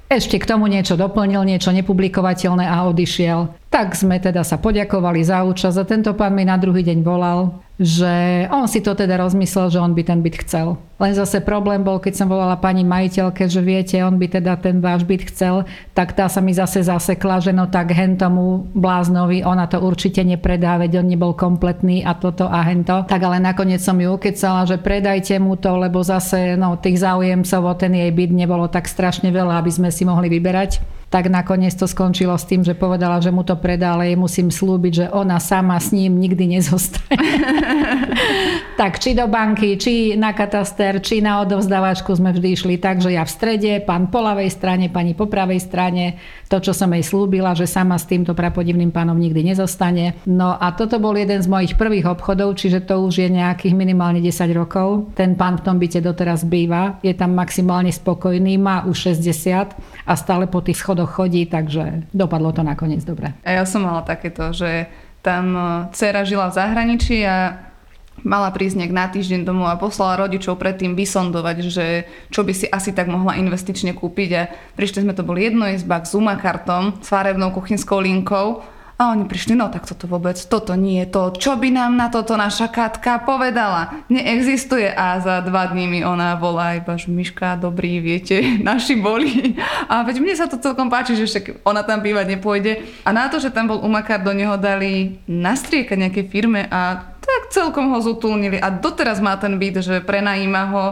ešte k tomu niečo doplnil, niečo nepublikovateľné a odišiel. Tak sme teda sa poďakovali za účasť a tento pán mi na druhý deň volal že on si to teda rozmyslel, že on by ten byt chcel. Len zase problém bol, keď som volala pani majiteľke, že viete, on by teda ten váš byt chcel, tak tá sa mi zase zasekla, že no tak hen tomu bláznovi, ona to určite nepredá, veď on nebol kompletný a toto a hento. Tak ale nakoniec som ju ukecala, že predajte mu to, lebo zase no, tých záujemcov o ten jej byt nebolo tak strašne veľa, aby sme si mohli vyberať tak nakoniec to skončilo s tým, že povedala, že mu to predá, ale jej musím slúbiť, že ona sama s ním nikdy nezostane. tak či do banky, či na kataster, či na odovzdávačku sme vždy išli tak, že ja v strede, pán po ľavej strane, pani po pravej strane, to, čo som jej slúbila, že sama s týmto prapodivným pánom nikdy nezostane. No a toto bol jeden z mojich prvých obchodov, čiže to už je nejakých minimálne 10 rokov. Ten pán v tom byte doteraz býva, je tam maximálne spokojný, má už 60 a stále po tých schodoch schodoch chodí, takže dopadlo to nakoniec dobre. A ja som mala takéto, že tam e, dcera žila v zahraničí a mala prísť nejak na týždeň domov a poslala rodičov predtým vysondovať, že čo by si asi tak mohla investične kúpiť a prišli sme to bol jedno izba s Zumakartom, s farebnou kuchynskou linkou a oni prišli, no tak toto vôbec, toto nie je to. Čo by nám na toto naša Katka povedala? Neexistuje. A za dva dní mi ona volá iba, že Miška, dobrý, viete, naši boli. A veď mne sa to celkom páči, že však ona tam bývať nepôjde. A na to, že tam bol umakár, do neho dali nastrieka nejakej firme a tak celkom ho zutulnili. A doteraz má ten byt, že prenajíma ho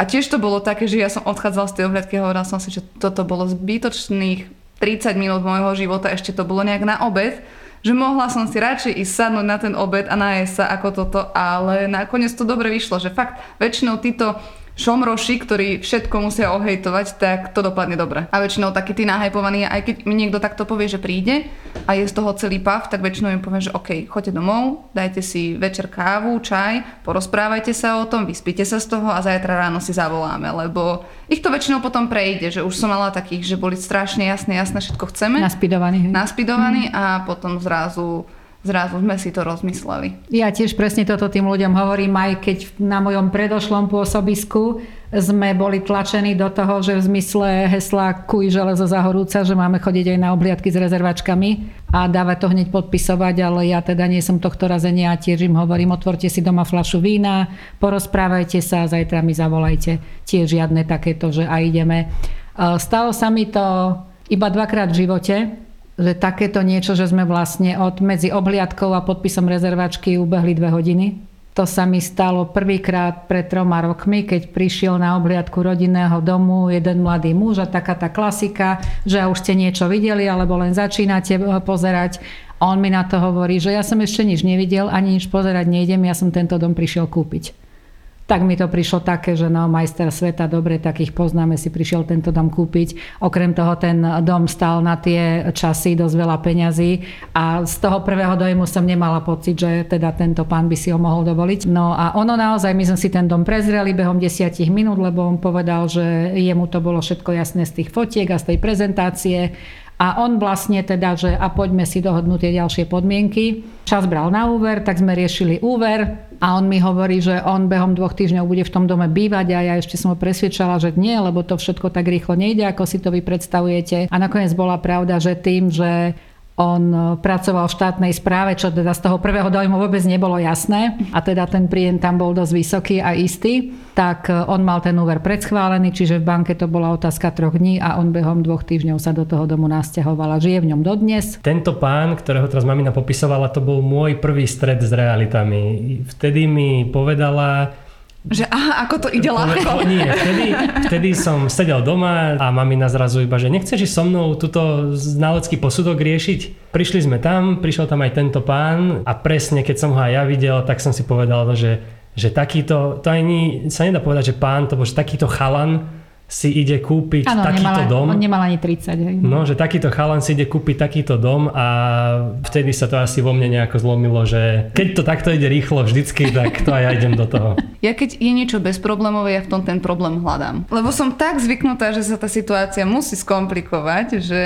a tiež to bolo také, že ja som odchádzala z tej ohľadky a hovorila som si, že toto bolo zbytočných 30 minút môjho života, ešte to bolo nejak na obed, že mohla som si radšej ísť sadnúť na ten obed a nájsť sa ako toto, ale nakoniec to dobre vyšlo, že fakt väčšinou títo šomroši, ktorí všetko musia ohejtovať, tak to dopadne dobre. A väčšinou taký tí nahypovaní, aj keď mi niekto takto povie, že príde a je z toho celý pav, tak väčšinou im poviem, že OK, choďte domov, dajte si večer kávu, čaj, porozprávajte sa o tom, vyspíte sa z toho a zajtra ráno si zavoláme, lebo ich to väčšinou potom prejde, že už som mala takých, že boli strašne jasné, jasné, všetko chceme. Naspidovaní. Naspidovaní mm. a potom zrazu zrazu sme si to rozmysleli. Ja tiež presne toto tým ľuďom hovorím, aj keď na mojom predošlom pôsobisku sme boli tlačení do toho, že v zmysle hesla kuj železo zahorúca, že máme chodiť aj na obliadky s rezervačkami a dávať to hneď podpisovať, ale ja teda nie som tohto razenia a tiež im hovorím, otvorte si doma flašu vína, porozprávajte sa a zajtra mi zavolajte. Tiež žiadne takéto, že a ideme. Stalo sa mi to iba dvakrát v živote, že takéto niečo, že sme vlastne od medzi obhliadkou a podpisom rezervačky ubehli dve hodiny. To sa mi stalo prvýkrát pred troma rokmi, keď prišiel na obhliadku rodinného domu jeden mladý muž a taká tá klasika, že už ste niečo videli alebo len začínate pozerať. A on mi na to hovorí, že ja som ešte nič nevidel, ani nič pozerať nejdem, ja som tento dom prišiel kúpiť tak mi to prišlo také, že no majster sveta, dobre, takých poznáme, si prišiel tento dom kúpiť. Okrem toho ten dom stal na tie časy dosť veľa peňazí a z toho prvého dojmu som nemala pocit, že teda tento pán by si ho mohol dovoliť. No a ono naozaj, my sme si ten dom prezreli behom desiatich minút, lebo on povedal, že jemu to bolo všetko jasné z tých fotiek a z tej prezentácie a on vlastne teda, že a poďme si dohodnúť tie ďalšie podmienky. Čas bral na úver, tak sme riešili úver a on mi hovorí, že on behom dvoch týždňov bude v tom dome bývať a ja ešte som ho presvedčala, že nie, lebo to všetko tak rýchlo nejde, ako si to vy predstavujete. A nakoniec bola pravda, že tým, že on e, pracoval v štátnej správe, čo teda z toho prvého dojmu vôbec nebolo jasné a teda ten príjem tam bol dosť vysoký a istý, tak e, on mal ten úver predschválený, čiže v banke to bola otázka troch dní a on behom dvoch týždňov sa do toho domu nasťahoval a žije v ňom dodnes. Tento pán, ktorého teraz mamina popisovala, to bol môj prvý stred s realitami. Vtedy mi povedala, Že aha, ako to ide ľahko. Nie, vtedy, vtedy som sedel doma a mamina zrazu iba, že nechceš so mnou túto znalecký posudok riešiť? Prišli sme tam, prišiel tam aj tento pán a presne keď som ho aj ja videl, tak som si povedal, že, že takýto, to ani sa nedá povedať, že pán, to bol že takýto chalan, si ide kúpiť Áno, takýto nemala, dom. on nemal ani 30. Hej. No, že takýto chalan si ide kúpiť takýto dom a vtedy sa to asi vo mne nejako zlomilo, že keď to takto ide rýchlo vždycky, tak to aj ja idem do toho. Ja keď je niečo bezproblémové, ja v tom ten problém hľadám. Lebo som tak zvyknutá, že sa tá situácia musí skomplikovať, že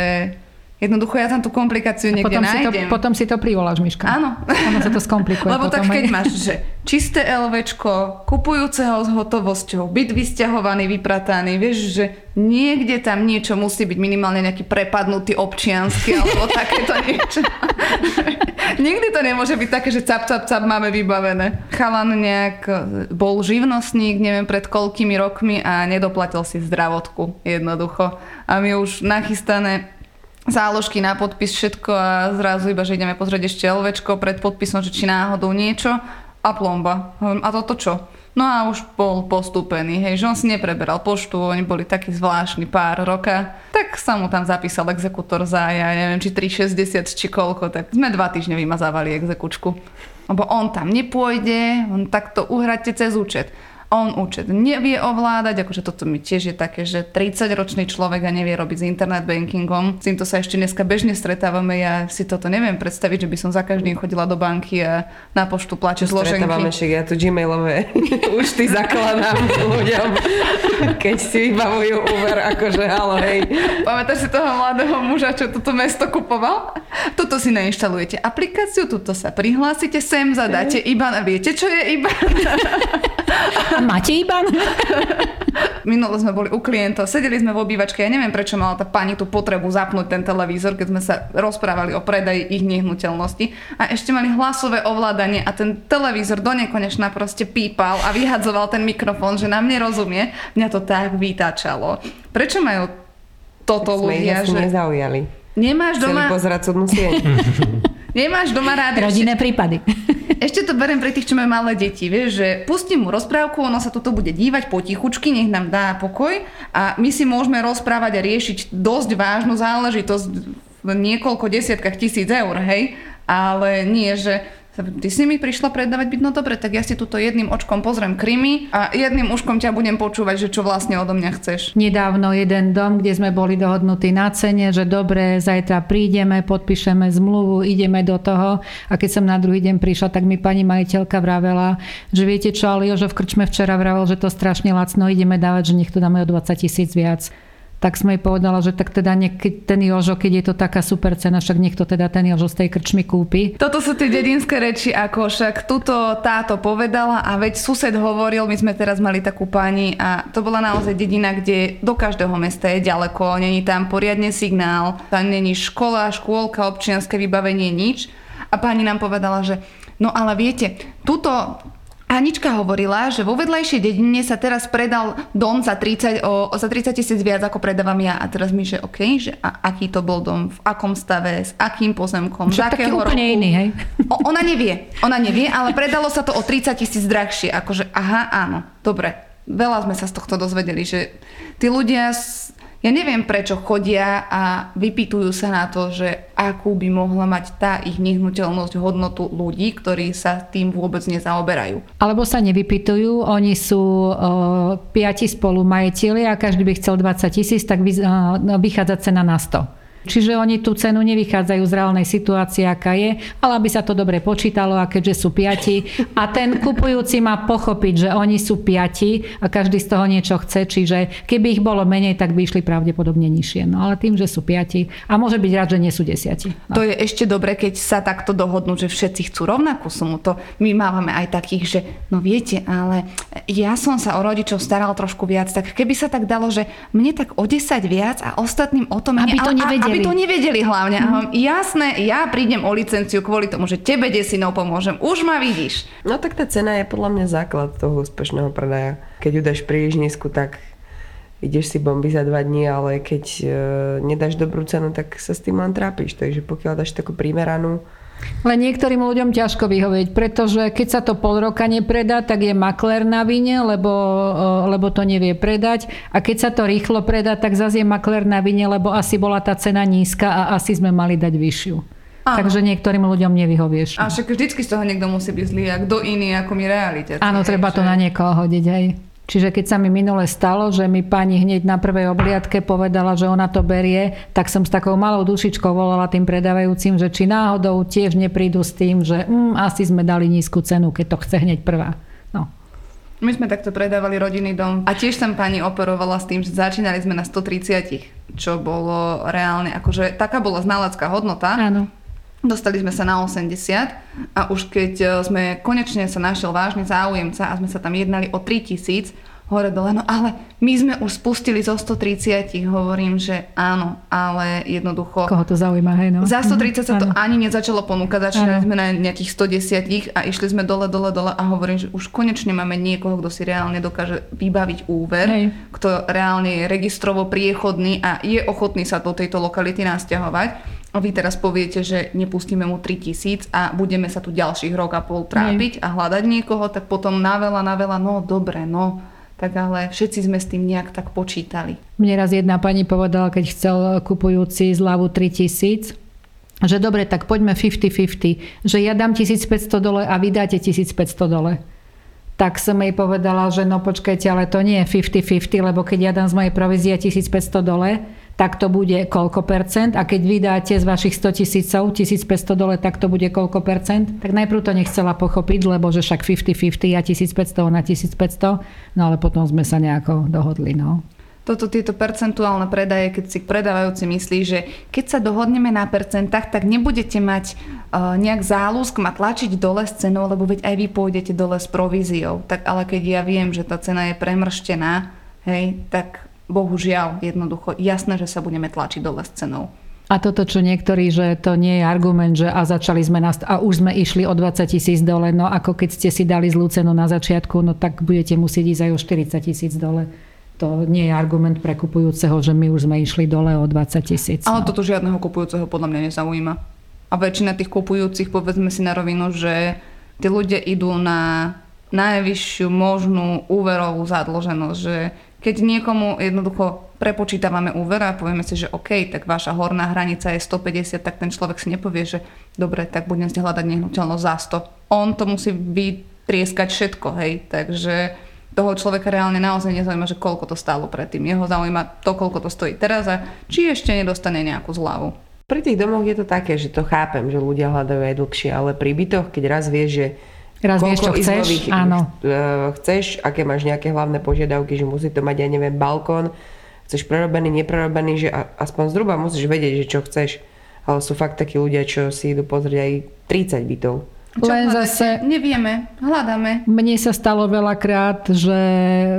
Jednoducho ja tam tú komplikáciu niekde potom si, to, nájdem. potom si to privoláš, Miška. Áno. Ono sa to skomplikuje. Lebo potom tak keď aj. máš, že čisté LVčko, kupujúceho s hotovosťou, byt vysťahovaný, vyprataný, vieš, že niekde tam niečo musí byť minimálne nejaký prepadnutý občiansky alebo takéto niečo. Nikdy to nemôže byť také, že cap, cap, cap máme vybavené. Chalan nejak e, bol živnostník, neviem pred koľkými rokmi a nedoplatil si zdravotku jednoducho. A my už nachystané záložky na podpis, všetko a zrazu iba, že ideme pozrieť ešte LVčko pred podpisom, že či náhodou niečo a plomba. Hovorím, A toto čo? No a už bol postúpený, hej, že on si nepreberal poštu, oni boli takí zvláštni pár roka, tak sa mu tam zapísal exekútor za, ja neviem, či 3,60 či koľko, tak sme dva týždne vymazávali exekučku. Lebo on tam nepôjde, on takto uhráte cez účet on účet nevie ovládať, akože toto mi tiež je také, že 30-ročný človek a nevie robiť s internet bankingom. S týmto sa ešte dneska bežne stretávame, ja si toto neviem predstaviť, že by som za každým chodila do banky a na poštu plače Stretávame zloženky. však, ja tu gmailové účty zakladám ľuďom, keď si vybavujú úver, akože halo, hej. Pamätáš si toho mladého muža, čo toto mesto kupoval? Tuto si nainštalujete aplikáciu, tuto sa prihlásite, sem zadáte IBAN a viete, čo je IBAN? Máte IBAN? Minule sme boli u klientov, sedeli sme v obývačke, ja neviem prečo mala tá pani tú potrebu zapnúť ten televízor, keď sme sa rozprávali o predaji ich nehnuteľnosti a ešte mali hlasové ovládanie a ten televízor do nekonečna proste pípal a vyhadzoval ten mikrofón, že nám nerozumie. Mňa to tak vytáčalo. Prečo majú toto ľudia, že nezaujali. nemáš Chceli doma, pozerať súdnu sieň. nemáš doma rád Rodinné prípady. ešte to beriem pre tých, čo majú malé deti, vieš, že pustím mu rozprávku, ono sa toto bude dívať potichučky, nech nám dá pokoj a my si môžeme rozprávať a riešiť dosť vážnu záležitosť v niekoľko desiatkách tisíc eur, hej, ale nie, že ty si mi prišla predávať byť, no dobre, tak ja si tuto jedným očkom pozriem krymy a jedným uškom ťa budem počúvať, že čo vlastne odo mňa chceš. Nedávno jeden dom, kde sme boli dohodnutí na cene, že dobre, zajtra prídeme, podpíšeme zmluvu, ideme do toho. A keď som na druhý deň prišla, tak mi pani majiteľka vravela, že viete čo, ale Jožo v krčme včera vravel, že to strašne lacno, ideme dávať, že nech to dáme o 20 tisíc viac. Tak sme jej povedala, že tak teda keď ten Jožo, keď je to taká super cena, však nech to teda ten Jožo z tej krčmy kúpi. Toto sú tie dedinské reči, ako však tuto táto povedala a veď sused hovoril, my sme teraz mali takú pani a to bola naozaj dedina, kde do každého mesta je ďaleko, není tam poriadne signál, tam není škola, škôlka, občianske vybavenie, nič. A pani nám povedala, že no ale viete, tuto Anička hovorila, že vo vedľajšej dedine sa teraz predal dom za 30, o, za 30 tisíc viac ako predávam ja. A teraz mi, že OK, že a, aký to bol dom, v akom stave, s akým pozemkom, z Však taký úplne roku. iný, hej? O, ona nevie, ona nevie, ale predalo sa to o 30 tisíc drahšie. Akože, aha, áno, dobre. Veľa sme sa z tohto dozvedeli, že tí ľudia, s- ja neviem prečo chodia a vypýtujú sa na to, že akú by mohla mať tá ich nehnuteľnosť hodnotu ľudí, ktorí sa tým vôbec nezaoberajú. Alebo sa nevypytujú, oni sú uh, piati spolu majiteľi a každý by chcel 20 tisíc, tak vy, uh, vychádza cena na 100. Čiže oni tú cenu nevychádzajú z reálnej situácie, aká je, ale aby sa to dobre počítalo a keďže sú piati a ten kupujúci má pochopiť, že oni sú piati a každý z toho niečo chce, čiže keby ich bolo menej, tak by išli pravdepodobne nižšie. No ale tým, že sú piati a môže byť rád, že nie sú desiati. No. To je ešte dobre, keď sa takto dohodnú, že všetci chcú rovnakú sumu. To my máme aj takých, že no viete, ale ja som sa o rodičov staral trošku viac, tak keby sa tak dalo, že mne tak o 10 viac a ostatným o to menej. Aby to nevedeli. Aby to nevedeli hlavne. Mm. Jasné, ja prídem o licenciu kvôli tomu, že tebe desinou pomôžem. Už ma vidíš. No tak tá cena je podľa mňa základ toho úspešného predaja. Keď ju dáš príliš nízku, tak ideš si bomby za dva dní, ale keď e, nedáš dobrú cenu, tak sa s tým len trápiš. Takže pokiaľ dáš takú primeranú, Ale niektorým ľuďom ťažko vyhovieť, pretože keď sa to pol roka nepredá, tak je maklér na vine, lebo, lebo to nevie predať. A keď sa to rýchlo predá, tak zase je maklér na vine, lebo asi bola tá cena nízka a asi sme mali dať vyššiu. Áno. Takže niektorým ľuďom nevyhovieš. A však vždycky z toho niekto musí byť zlý, a kto iný ako mi realite. Áno, treba že... to na niekoho hodiť aj. Čiže keď sa mi minule stalo, že mi pani hneď na prvej obliadke povedala, že ona to berie, tak som s takou malou dušičkou volala tým predávajúcim, že či náhodou tiež neprídu s tým, že mm, asi sme dali nízku cenu, keď to chce hneď prvá. No. My sme takto predávali rodinný dom a tiež tam pani operovala s tým, že začínali sme na 130, čo bolo reálne, akože taká bola znalecká hodnota. Áno. Dostali sme sa na 80 a už keď e, sme konečne sa našiel vážny záujemca a sme sa tam jednali o 3000, hore dole, no ale my sme už spustili zo 130, hovorím, že áno, ale jednoducho... Koho to zaujíma, hej no? Za 130 mm, sa to áno. ani nezačalo ponúkať, začínali sme na nejakých 110 a išli sme dole, dole, dole a hovorím, že už konečne máme niekoho, kto si reálne dokáže vybaviť úver, hej. kto reálne je registrovo priechodný a je ochotný sa do tejto lokality nasťahovať a vy teraz poviete, že nepustíme mu 3000 a budeme sa tu ďalších rok a pol trápiť Nie. a hľadať niekoho, tak potom na veľa, na veľa, no dobre, no tak ale všetci sme s tým nejak tak počítali. Mne raz jedna pani povedala, keď chcel kupujúci zľavu 3000, že dobre, tak poďme 50-50, že ja dám 1500 dole a vy dáte 1500 dole. Tak som jej povedala, že no počkajte, ale to nie je 50-50, lebo keď ja dám z mojej provízie 1500 dole, tak to bude koľko percent a keď vydáte z vašich 100 tisícov 1500 dole, tak to bude koľko percent. Tak najprv to nechcela pochopiť, lebo že však 50-50 a 1500 na 1500, no ale potom sme sa nejako dohodli. No. Toto tieto percentuálne predaje, keď si predávajúci myslí, že keď sa dohodneme na percentách, tak nebudete mať uh, nejak záľusk ma tlačiť dole s cenou, lebo veď aj vy pôjdete dole s províziou. Tak ale keď ja viem, že tá cena je premrštená, hej, tak bohužiaľ jednoducho jasné, že sa budeme tlačiť dole s cenou. A toto, čo niektorí, že to nie je argument, že a začali sme nás, a už sme išli o 20 tisíc dole, no ako keď ste si dali zlú cenu na začiatku, no tak budete musieť ísť aj o 40 tisíc dole. To nie je argument pre kupujúceho, že my už sme išli dole o 20 tisíc. Ale no. toto žiadneho kupujúceho podľa mňa nezaujíma. A väčšina tých kupujúcich, povedzme si na rovinu, že tí ľudia idú na najvyššiu možnú úverovú zadlženosť, že keď niekomu jednoducho prepočítavame úver a povieme si, že OK, tak vaša horná hranica je 150, tak ten človek si nepovie, že dobre, tak budem si hľadať nehnuteľnosť za 100. On to musí vytrieskať všetko, hej, takže toho človeka reálne naozaj nezaujíma, že koľko to stálo predtým. Jeho zaujíma to, koľko to stojí teraz a či ešte nedostane nejakú zľavu. Pri tých domoch je to také, že to chápem, že ľudia hľadajú aj dlhšie, ale pri bytoch, keď raz vieš, že Raz vieš, čo chceš, áno. E, chceš, aké máš nejaké hlavné požiadavky, že musí to mať, ja neviem, balkón, chceš prerobený, neprerobený, že aspoň zhruba musíš vedieť, že čo chceš. Ale sú fakt takí ľudia, čo si idú pozrieť aj 30 bytov. Čo Len hľadáte? zase... Nevieme, hľadáme. Mne sa stalo veľakrát, že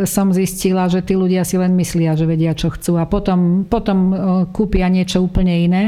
som zistila, že tí ľudia si len myslia, že vedia, čo chcú a potom, potom e, kúpia niečo úplne iné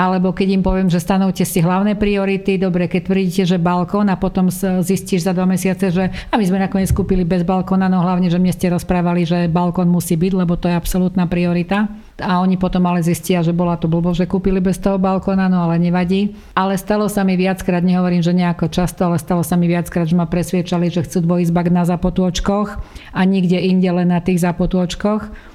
alebo keď im poviem, že stanovte si hlavné priority, dobre, keď tvrdíte, že balkón a potom zistíš za dva mesiace, že a my sme nakoniec kúpili bez balkóna, no hlavne, že mne ste rozprávali, že balkón musí byť, lebo to je absolútna priorita. A oni potom ale zistia, že bola to blbo, že kúpili bez toho balkóna, no ale nevadí. Ale stalo sa mi viackrát, nehovorím, že nejako často, ale stalo sa mi viackrát, že ma presviečali, že chcú dvojizbak na zapotôčkoch a nikde inde len na tých zapotôčkoch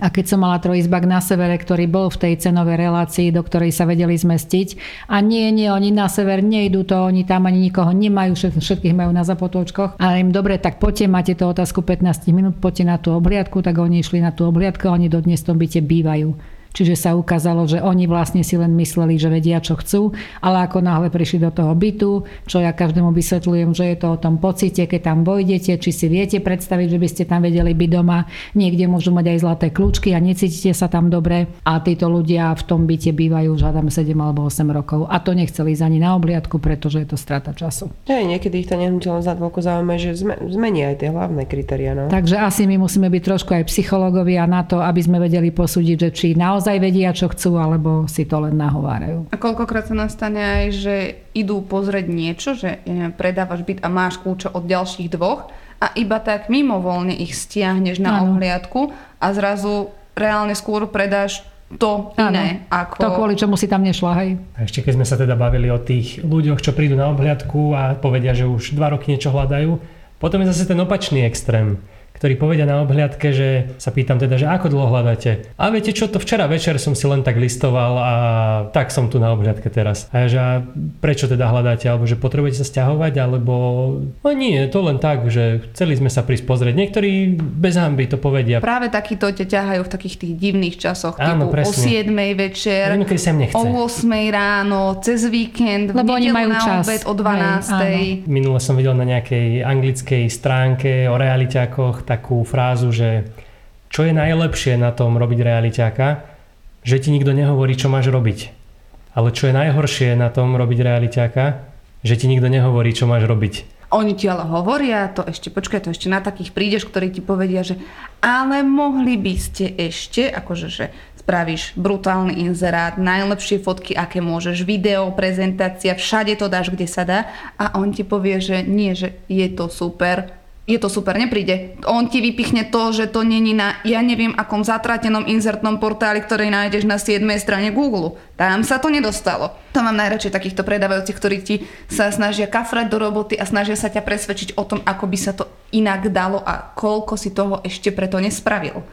a keď som mala trojizbak na severe, ktorý bol v tej cenovej relácii, do ktorej sa vedeli zmestiť. A nie, nie, oni na sever nejdú to, oni tam ani nikoho nemajú, všetkých majú na zapotôčkoch. A im dobre, tak poďte, máte to otázku 15 minút, poďte na tú obliadku, tak oni išli na tú obliadku a oni dodnes v tom byte bývajú. Čiže sa ukázalo, že oni vlastne si len mysleli, že vedia, čo chcú, ale ako náhle prišli do toho bytu, čo ja každému vysvetľujem, že je to o tom pocite, keď tam vojdete, či si viete predstaviť, že by ste tam vedeli byť doma, niekde môžu mať aj zlaté kľúčky a necítite sa tam dobre a títo ľudia v tom byte bývajú už hádam 7 alebo 8 rokov a to nechceli ísť ani na obliadku, pretože je to strata času. Hej, niekedy ich to nehnuteľnosť za toľko zaujíma, že zmení aj tie hlavné kritéria. No. Takže asi my musíme byť trošku aj psychológovia na to, aby sme vedeli posúdiť, že či naozaj naozaj vedia, čo chcú, alebo si to len nahovárajú. A koľkokrát sa nastane aj, že idú pozrieť niečo, že ja neviem, predávaš byt a máš kľúče od ďalších dvoch a iba tak mimovoľne ich stiahneš na ano. ohliadku a zrazu reálne skôr predáš to iné. Ako... To kvôli čomu si tam nešla, hej? A ešte keď sme sa teda bavili o tých ľuďoch, čo prídu na obhliadku a povedia, že už dva roky niečo hľadajú, potom je zase ten opačný extrém ktorí povedia na obhliadke, že sa pýtam teda, že ako dlho hľadáte. A viete čo, to včera večer som si len tak listoval a tak som tu na obhliadke teraz. A ja, že a prečo teda hľadáte, alebo že potrebujete sa stiahovať, alebo no nie, to len tak, že chceli sme sa prísť pozrieť. Niektorí bez hamby to povedia. Práve takíto ťa ťahajú v takých tých divných časoch, Áno, typu o presne. 7 večer, kedy sa nechce. o 8 ráno, cez víkend, v Lebo oni majú na čas. obed o Hej, 12. Minule som videl na nejakej anglickej stránke o realiťákoch takú frázu, že čo je najlepšie na tom robiť realiťáka, že ti nikto nehovorí, čo máš robiť. Ale čo je najhoršie na tom robiť realiťáka, že ti nikto nehovorí, čo máš robiť. Oni ti ale hovoria, to ešte, počkaj, to ešte na takých prídeš, ktorí ti povedia, že ale mohli by ste ešte, akože, že spravíš brutálny inzerát, najlepšie fotky, aké môžeš, video, prezentácia, všade to dáš, kde sa dá a on ti povie, že nie, že je to super, je to super, nepríde. On ti vypichne to, že to není na, ja neviem, akom zatratenom inzertnom portáli, ktorý nájdeš na 7. strane Google. Tam sa to nedostalo. To mám najradšej takýchto predávajúcich, ktorí ti sa snažia kafrať do roboty a snažia sa ťa presvedčiť o tom, ako by sa to inak dalo a koľko si toho ešte preto nespravil.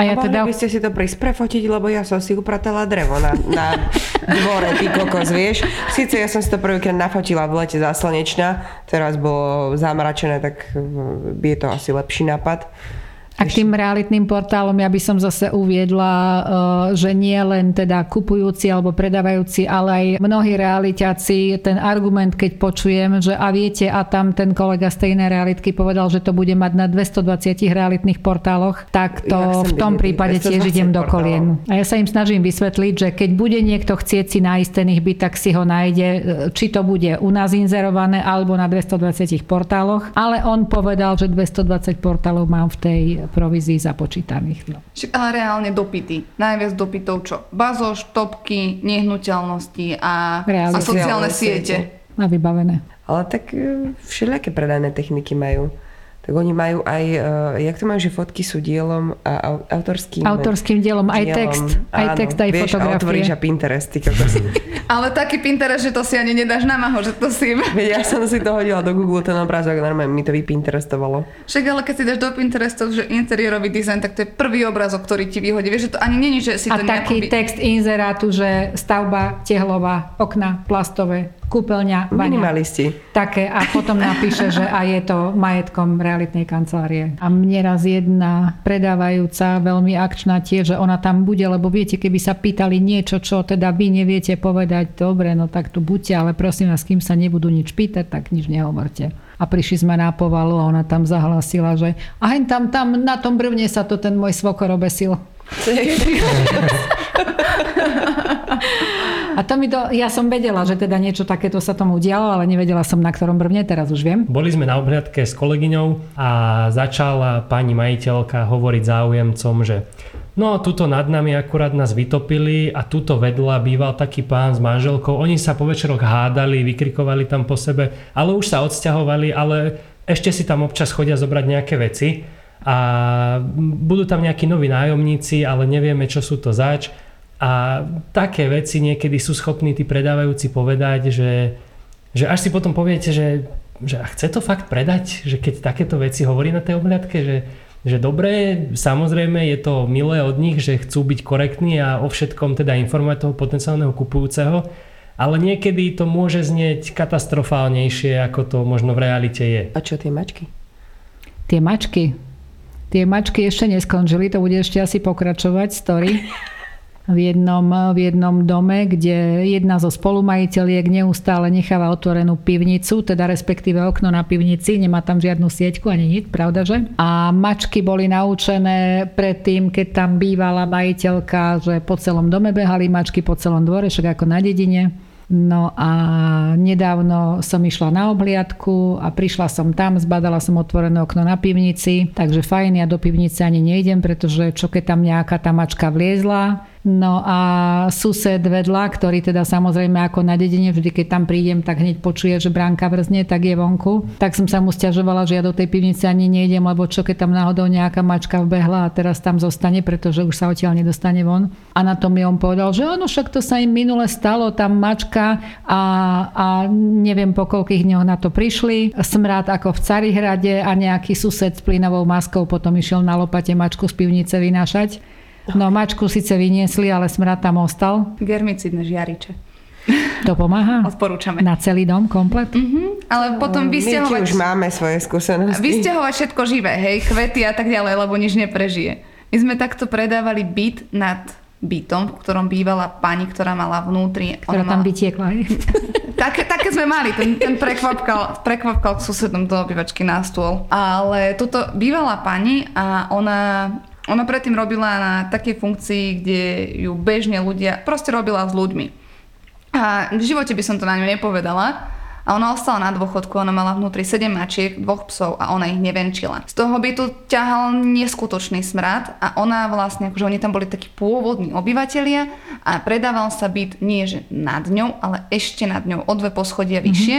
A ja a teda... by ste si to prísť prefotiť, lebo ja som si upratala drevo na, na dvore, ty kokos, vieš. Sice ja som si to prvýkrát nafotila v lete za slnečná, teraz bolo zamračené, tak je to asi lepší nápad. A k tým realitným portálom ja by som zase uviedla, eh, že nie len teda kupujúci alebo predávajúci, ale aj mnohí realiťaci, ten argument, keď počujem, že a viete, a tam ten kolega z tej inej realitky povedal, že to bude mať na 220 realitných portáloch, tak to Ja v tom prípade tiež 220 idem do kolien. A ja sa im snažím vysvetliť, že keď bude niekto chcieť si nájsť ten ich byt, tak si ho nájde, eh, či to bude u nás inzerované alebo na 220 portáloch. Ale on povedal, že 220 portálov mám v tej provízii započítaných. No. Však ale reálne dopity. Najviac dopytov čo? Bazoš, topky, nehnuteľnosti a, a Reálne. Sociálne siete. siete. A vybavené. Ale tak e, všelijaké predajné techniky majú. Tak oni majú aj, e, jak to majú, že fotky sú dielom a au- autorským... Autorským dielom, aj dielom. text, aj Áno, text, aj vieš, fotografie. A otvoríš a Pinterest, ty. Ale taký Pinterest, že to si ani nedáš na maho, že to si... Ja som si to hodila do Google, ten obrázok, normálne mi to vypinterestovalo. Však ale keď si dáš do Pinterestu, že interiérový dizajn, tak to je prvý obrazok, ktorý ti vyhodí. Vieš, že to ani není, že si A to taký nejako... text inzerátu, že stavba tehlová, okna plastové, kúpeľňa, baňa. Minimalisti. Také a potom napíše, že a je to majetkom realitnej kancelárie. A mne raz jedna predávajúca, veľmi akčná tiež, že ona tam bude, lebo viete, keby sa pýtali niečo, čo teda vy neviete povedať, dobre, no tak tu buďte, ale prosím vás, kým sa nebudú nič pýtať, tak nič nehovorte. A prišli sme na povalu a ona tam zahlasila, že a tam, tam na tom brvne sa to ten môj svokor obesil. A to mi to, ja som vedela, že teda niečo takéto sa tomu udialo, ale nevedela som na ktorom brvne, teraz už viem. Boli sme na obhliadke s kolegyňou a začala pani majiteľka hovoriť záujemcom, že no tuto nad nami akurát nás vytopili a tuto vedľa býval taký pán s manželkou. Oni sa po večeroch hádali, vykrikovali tam po sebe, ale už sa odsťahovali, ale ešte si tam občas chodia zobrať nejaké veci a budú tam nejakí noví nájomníci, ale nevieme, čo sú to zač. A také veci niekedy sú schopní tí predávajúci povedať, že, že až si potom poviete, že, že a chce to fakt predať, že keď takéto veci hovorí na tej obhliadke, že, že dobre, samozrejme je to milé od nich, že chcú byť korektní a o všetkom teda informovať toho potenciálneho kupujúceho, ale niekedy to môže znieť katastrofálnejšie, ako to možno v realite je. A čo tie mačky? Tie mačky. Tie mačky ešte neskončili, to bude ešte asi pokračovať story. V jednom, v jednom dome, kde jedna zo spolumajiteľiek neustále necháva otvorenú pivnicu, teda respektíve okno na pivnici, nemá tam žiadnu sieťku ani nič, pravda že? A mačky boli naučené predtým, keď tam bývala majiteľka, že po celom dome behali mačky, po celom dvore, však ako na dedine. No a nedávno som išla na obhliadku a prišla som tam, zbadala som otvorené okno na pivnici, takže fajn, ja do pivnice ani nejdem, pretože čo keď tam nejaká tá mačka vliezla, No a sused vedľa, ktorý teda samozrejme ako na dedine, vždy keď tam prídem, tak hneď počuje, že bránka vrzne, tak je vonku. Tak som sa mu stiažovala, že ja do tej pivnice ani nejdem, lebo čo keď tam náhodou nejaká mačka vbehla a teraz tam zostane, pretože už sa odtiaľ nedostane von. A na to mi on povedal, že ono však to sa im minule stalo, tam mačka a, a neviem po koľkých dňoch na to prišli. Smrad ako v Carihrade a nejaký sused s plynovou maskou potom išiel na lopate mačku z pivnice vynášať. No mačku síce vyniesli, ale smrad tam ostal. Germicidné žiariče. To pomáha? Odporúčame. Na celý dom komplet? Mhm, ale potom My vysťahovať... už máme svoje skúsenosti. Vysťahovať všetko živé, hej, kvety a tak ďalej, lebo nič neprežije. My sme takto predávali byt nad bytom, v ktorom bývala pani, ktorá mala vnútri... Ktorá tam mala... vytiekla. hej? Také, také sme mali, ten, ten prekvapkal, prekvapkal k susedom do obývačky na stôl. Ale tuto bývala pani a ona, ona predtým robila na takej funkcii, kde ju bežne ľudia, proste robila s ľuďmi. A v živote by som to na ňu nepovedala. A ona ostala na dôchodku, ona mala vnútri 7 mačiek, dvoch psov a ona ich nevenčila. Z toho bytu ťahal neskutočný smrad a ona vlastne, akože oni tam boli takí pôvodní obyvatelia a predával sa byt nie že nad ňou, ale ešte nad ňou o dve poschodia vyššie.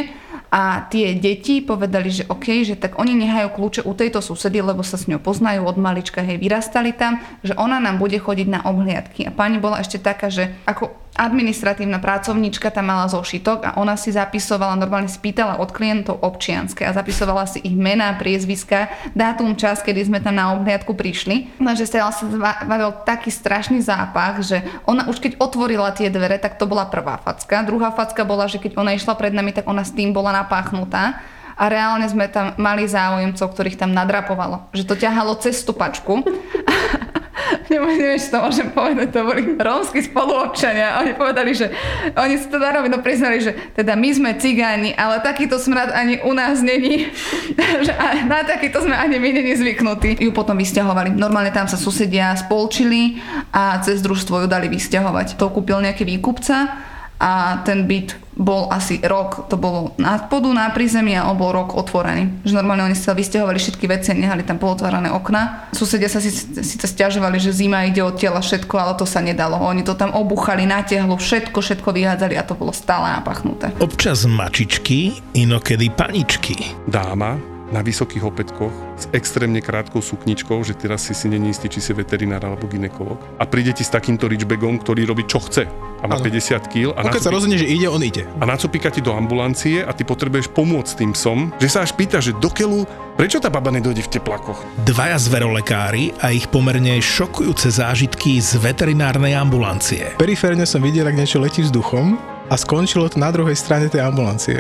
A tie deti povedali, že OK, že tak oni nehajú kľúče u tejto susedy, lebo sa s ňou poznajú od malička, hej, vyrastali tam, že ona nám bude chodiť na obhliadky. A pani bola ešte taká, že ako administratívna pracovníčka tam mala zošitok a ona si zapisovala, normálne spýtala od klientov občianske a zapisovala si ich mená, priezviska, dátum, čas, kedy sme tam na obhliadku prišli. Lenže sa sa valil taký strašný zápach, že ona už keď otvorila tie dvere, tak to bola prvá facka. Druhá facka bola, že keď ona išla pred nami, tak ona s tým bola napáchnutá a reálne sme tam mali záujemcov, ktorých tam nadrapovalo. Že to ťahalo cez stupačku. Neviem, či to môžem povedať, to boli rómsky spoluobčania. Oni povedali, že oni si to narovino priznali, že teda my sme cigáni, ale takýto smrad ani u nás není. že na takýto sme ani my není zvyknutí. Ju potom vysťahovali. Normálne tam sa susedia spolčili a cez družstvo ju dali vysťahovať. To kúpil nejaký výkupca a ten byt bol asi rok, to bolo na podu, na prízemí a on bol rok otvorený. Že normálne oni sa vysťahovali všetky veci a nehali tam polotvárané okna. Susedia sa síce, síce stiažovali, že zima ide od tela všetko, ale to sa nedalo. Oni to tam obuchali, natiahlo, všetko, všetko vyhádzali a to bolo stále napachnuté. Občas mačičky, inokedy paničky. dáma na vysokých opätkoch s extrémne krátkou sukničkou, že teraz si si není istý, či si veterinár alebo ginekolog. A príde ti s takýmto reachbagom, ktorý robí čo chce a má Áno. 50 kg a, On keď sa rozhodne, že ide, on ide. a nacupíka ti do ambulancie a ty potrebuješ pomôcť tým psom, že sa až pýta, že do keľu, prečo tá baba nedojde v teplakoch? Dvaja zverolekári a ich pomerne šokujúce zážitky z veterinárnej ambulancie. Periférne som videl, ak niečo letí vzduchom a skončilo to na druhej strane tej ambulancie.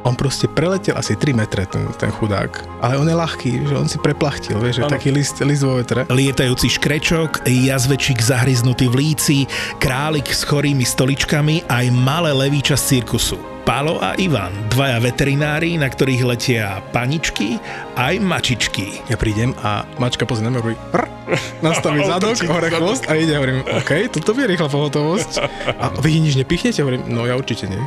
On proste preletel asi 3 metre, ten, ten chudák. Ale on je ľahký, že on si preplachtil, vieš, že taký list, list vo vetre. Lietajúci škrečok, jazvečík zahryznutý v líci, králik s chorými stoličkami aj malé levíča z cirkusu. Palo a Ivan, dvaja veterinári, na ktorých letia paničky aj mačičky. Ja prídem a mačka pozrie na mňa, hovorí prr, nastaví zadok, hore chvost a ide, hovorím, OK, toto vie rýchla pohotovosť. A vy nič nepichnete? Hovorím, no ja určite nie.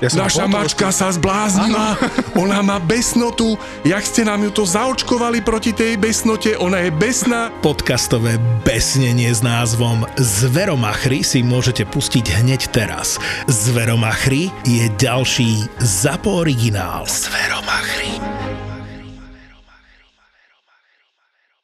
Ja som Naša mačka sa zbláznila, ona má besnotu, jak ste nám ju to zaočkovali proti tej besnote, ona je besná. Podcastové besnenie s názvom Zveromachry si môžete pustiť hneď teraz. Zveromachry je ďalší ZAPO originál. Zvero